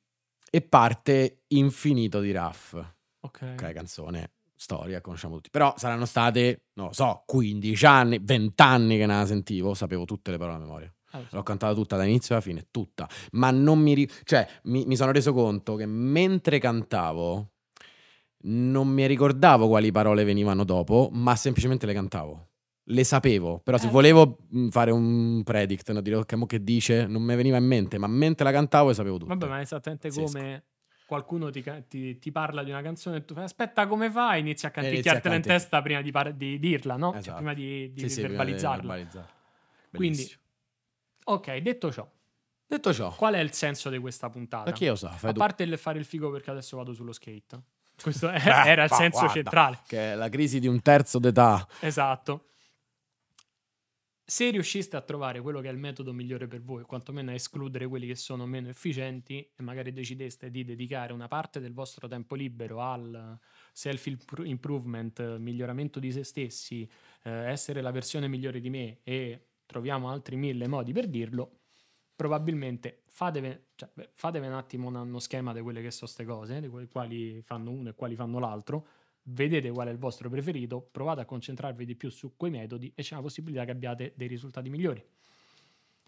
Speaker 1: e parte infinito di Raff.
Speaker 2: Ok.
Speaker 1: Ok, canzone, storia, conosciamo tutti. Però saranno state, non lo so, 15 anni, 20 anni che ne la sentivo, sapevo tutte le parole a memoria.
Speaker 2: So.
Speaker 1: L'ho cantata tutta dall'inizio alla fine, tutta. Ma non mi... ri- cioè, mi, mi sono reso conto che mentre cantavo non mi ricordavo quali parole venivano dopo, ma semplicemente le cantavo. Le sapevo, però se
Speaker 2: Eh.
Speaker 1: volevo mh, fare un predict, no, dire ok, mo che dice, non mi veniva in mente, ma mentre la cantavo le sapevo tutte.
Speaker 2: Vabbè, ma è esattamente come qualcuno ti, ti- ti parla di una canzone e tu fai aspetta come fai? A
Speaker 1: inizi a
Speaker 2: canticchiartela in testa prima di, par- di dirla, no? Cioè,
Speaker 1: Esatto.
Speaker 2: prima di, di
Speaker 1: Sì, sì, prima
Speaker 2: verbalizzarla. Quindi-. Ok, detto ciò,
Speaker 1: Detto ciò,
Speaker 2: qual è il senso di questa puntata?
Speaker 1: lo sa? Fai
Speaker 2: A
Speaker 1: tu.
Speaker 2: parte il fare il figo perché adesso vado sullo skate. Questo
Speaker 1: Eh, <laughs>
Speaker 2: era il senso
Speaker 1: guarda,
Speaker 2: centrale.
Speaker 1: Che è la crisi di un terzo d'età.
Speaker 2: Esatto. Se riusciste a trovare quello che è il metodo migliore per voi, quantomeno a escludere quelli che sono meno efficienti, e magari decideste di dedicare una parte del vostro tempo libero al self-improvement, miglioramento di se stessi, eh, essere la versione migliore di me e troviamo altri mille modi per dirlo, probabilmente fatevi, cioè, beh, un attimo uno schema di quelle che sono queste cose, di quali fanno uno e quali fanno l'altro, vedete qual è il vostro preferito, provate a concentrarvi di più su quei metodi e c'è la possibilità che abbiate dei risultati migliori.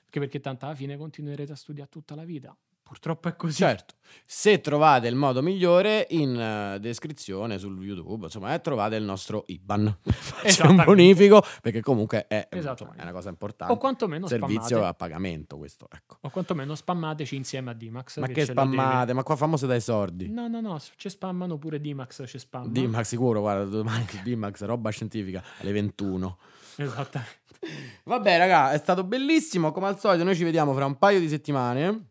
Speaker 2: Anche perché tanto alla fine continuerete a studiare tutta la vita. Purtroppo è così.
Speaker 1: Certo, se trovate il modo migliore in eh, descrizione su YouTube, insomma, eh, trovate il nostro IBAN. <laughs> C'è un bonifico perché comunque è, insomma, è una cosa importante.
Speaker 2: O quantomeno
Speaker 1: Servizio
Speaker 2: spammate.
Speaker 1: a pagamento questo, ecco.
Speaker 2: O quantomeno spammateci insieme a Dimax.
Speaker 1: Ma
Speaker 2: che
Speaker 1: che spammate? Ma qua famose dai sordi.
Speaker 2: No, no, no, ci spammano pure Dimax, ci spamma.
Speaker 1: Dimax sicuro, guarda, domani <laughs> Dimax, roba scientifica, alle 21.
Speaker 2: Esattamente.
Speaker 1: Vabbè, raga, è stato bellissimo. Come al solito, noi ci vediamo fra un paio di settimane.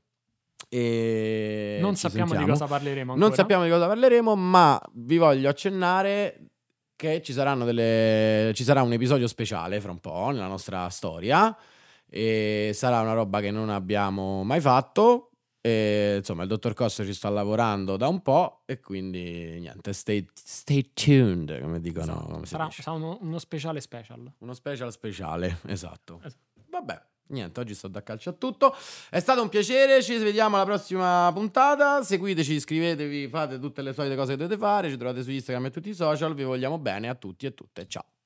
Speaker 1: E
Speaker 2: Non sappiamo di
Speaker 1: sentiamo.
Speaker 2: cosa parleremo ancora.
Speaker 1: Non sappiamo di cosa parleremo, ma vi voglio accennare che ci saranno delle ci sarà un episodio speciale fra un po' nella nostra storia e sarà una roba che non abbiamo mai fatto. E, insomma, il dottor Costa ci sta lavorando da un po' e quindi niente, stay, stay tuned, come dicono.
Speaker 2: Esatto.
Speaker 1: come
Speaker 2: Sarà, sarà uno, uno speciale special.
Speaker 1: Uno special speciale, esatto.
Speaker 2: Esatto.
Speaker 1: Vabbè, niente, oggi sto da calcio a tutto. È stato un piacere, ci vediamo alla prossima puntata. Seguiteci, iscrivetevi, fate tutte le solite cose che dovete fare. Ci trovate su Instagram e tutti i social. Vi vogliamo bene a tutti e tutte. Ciao.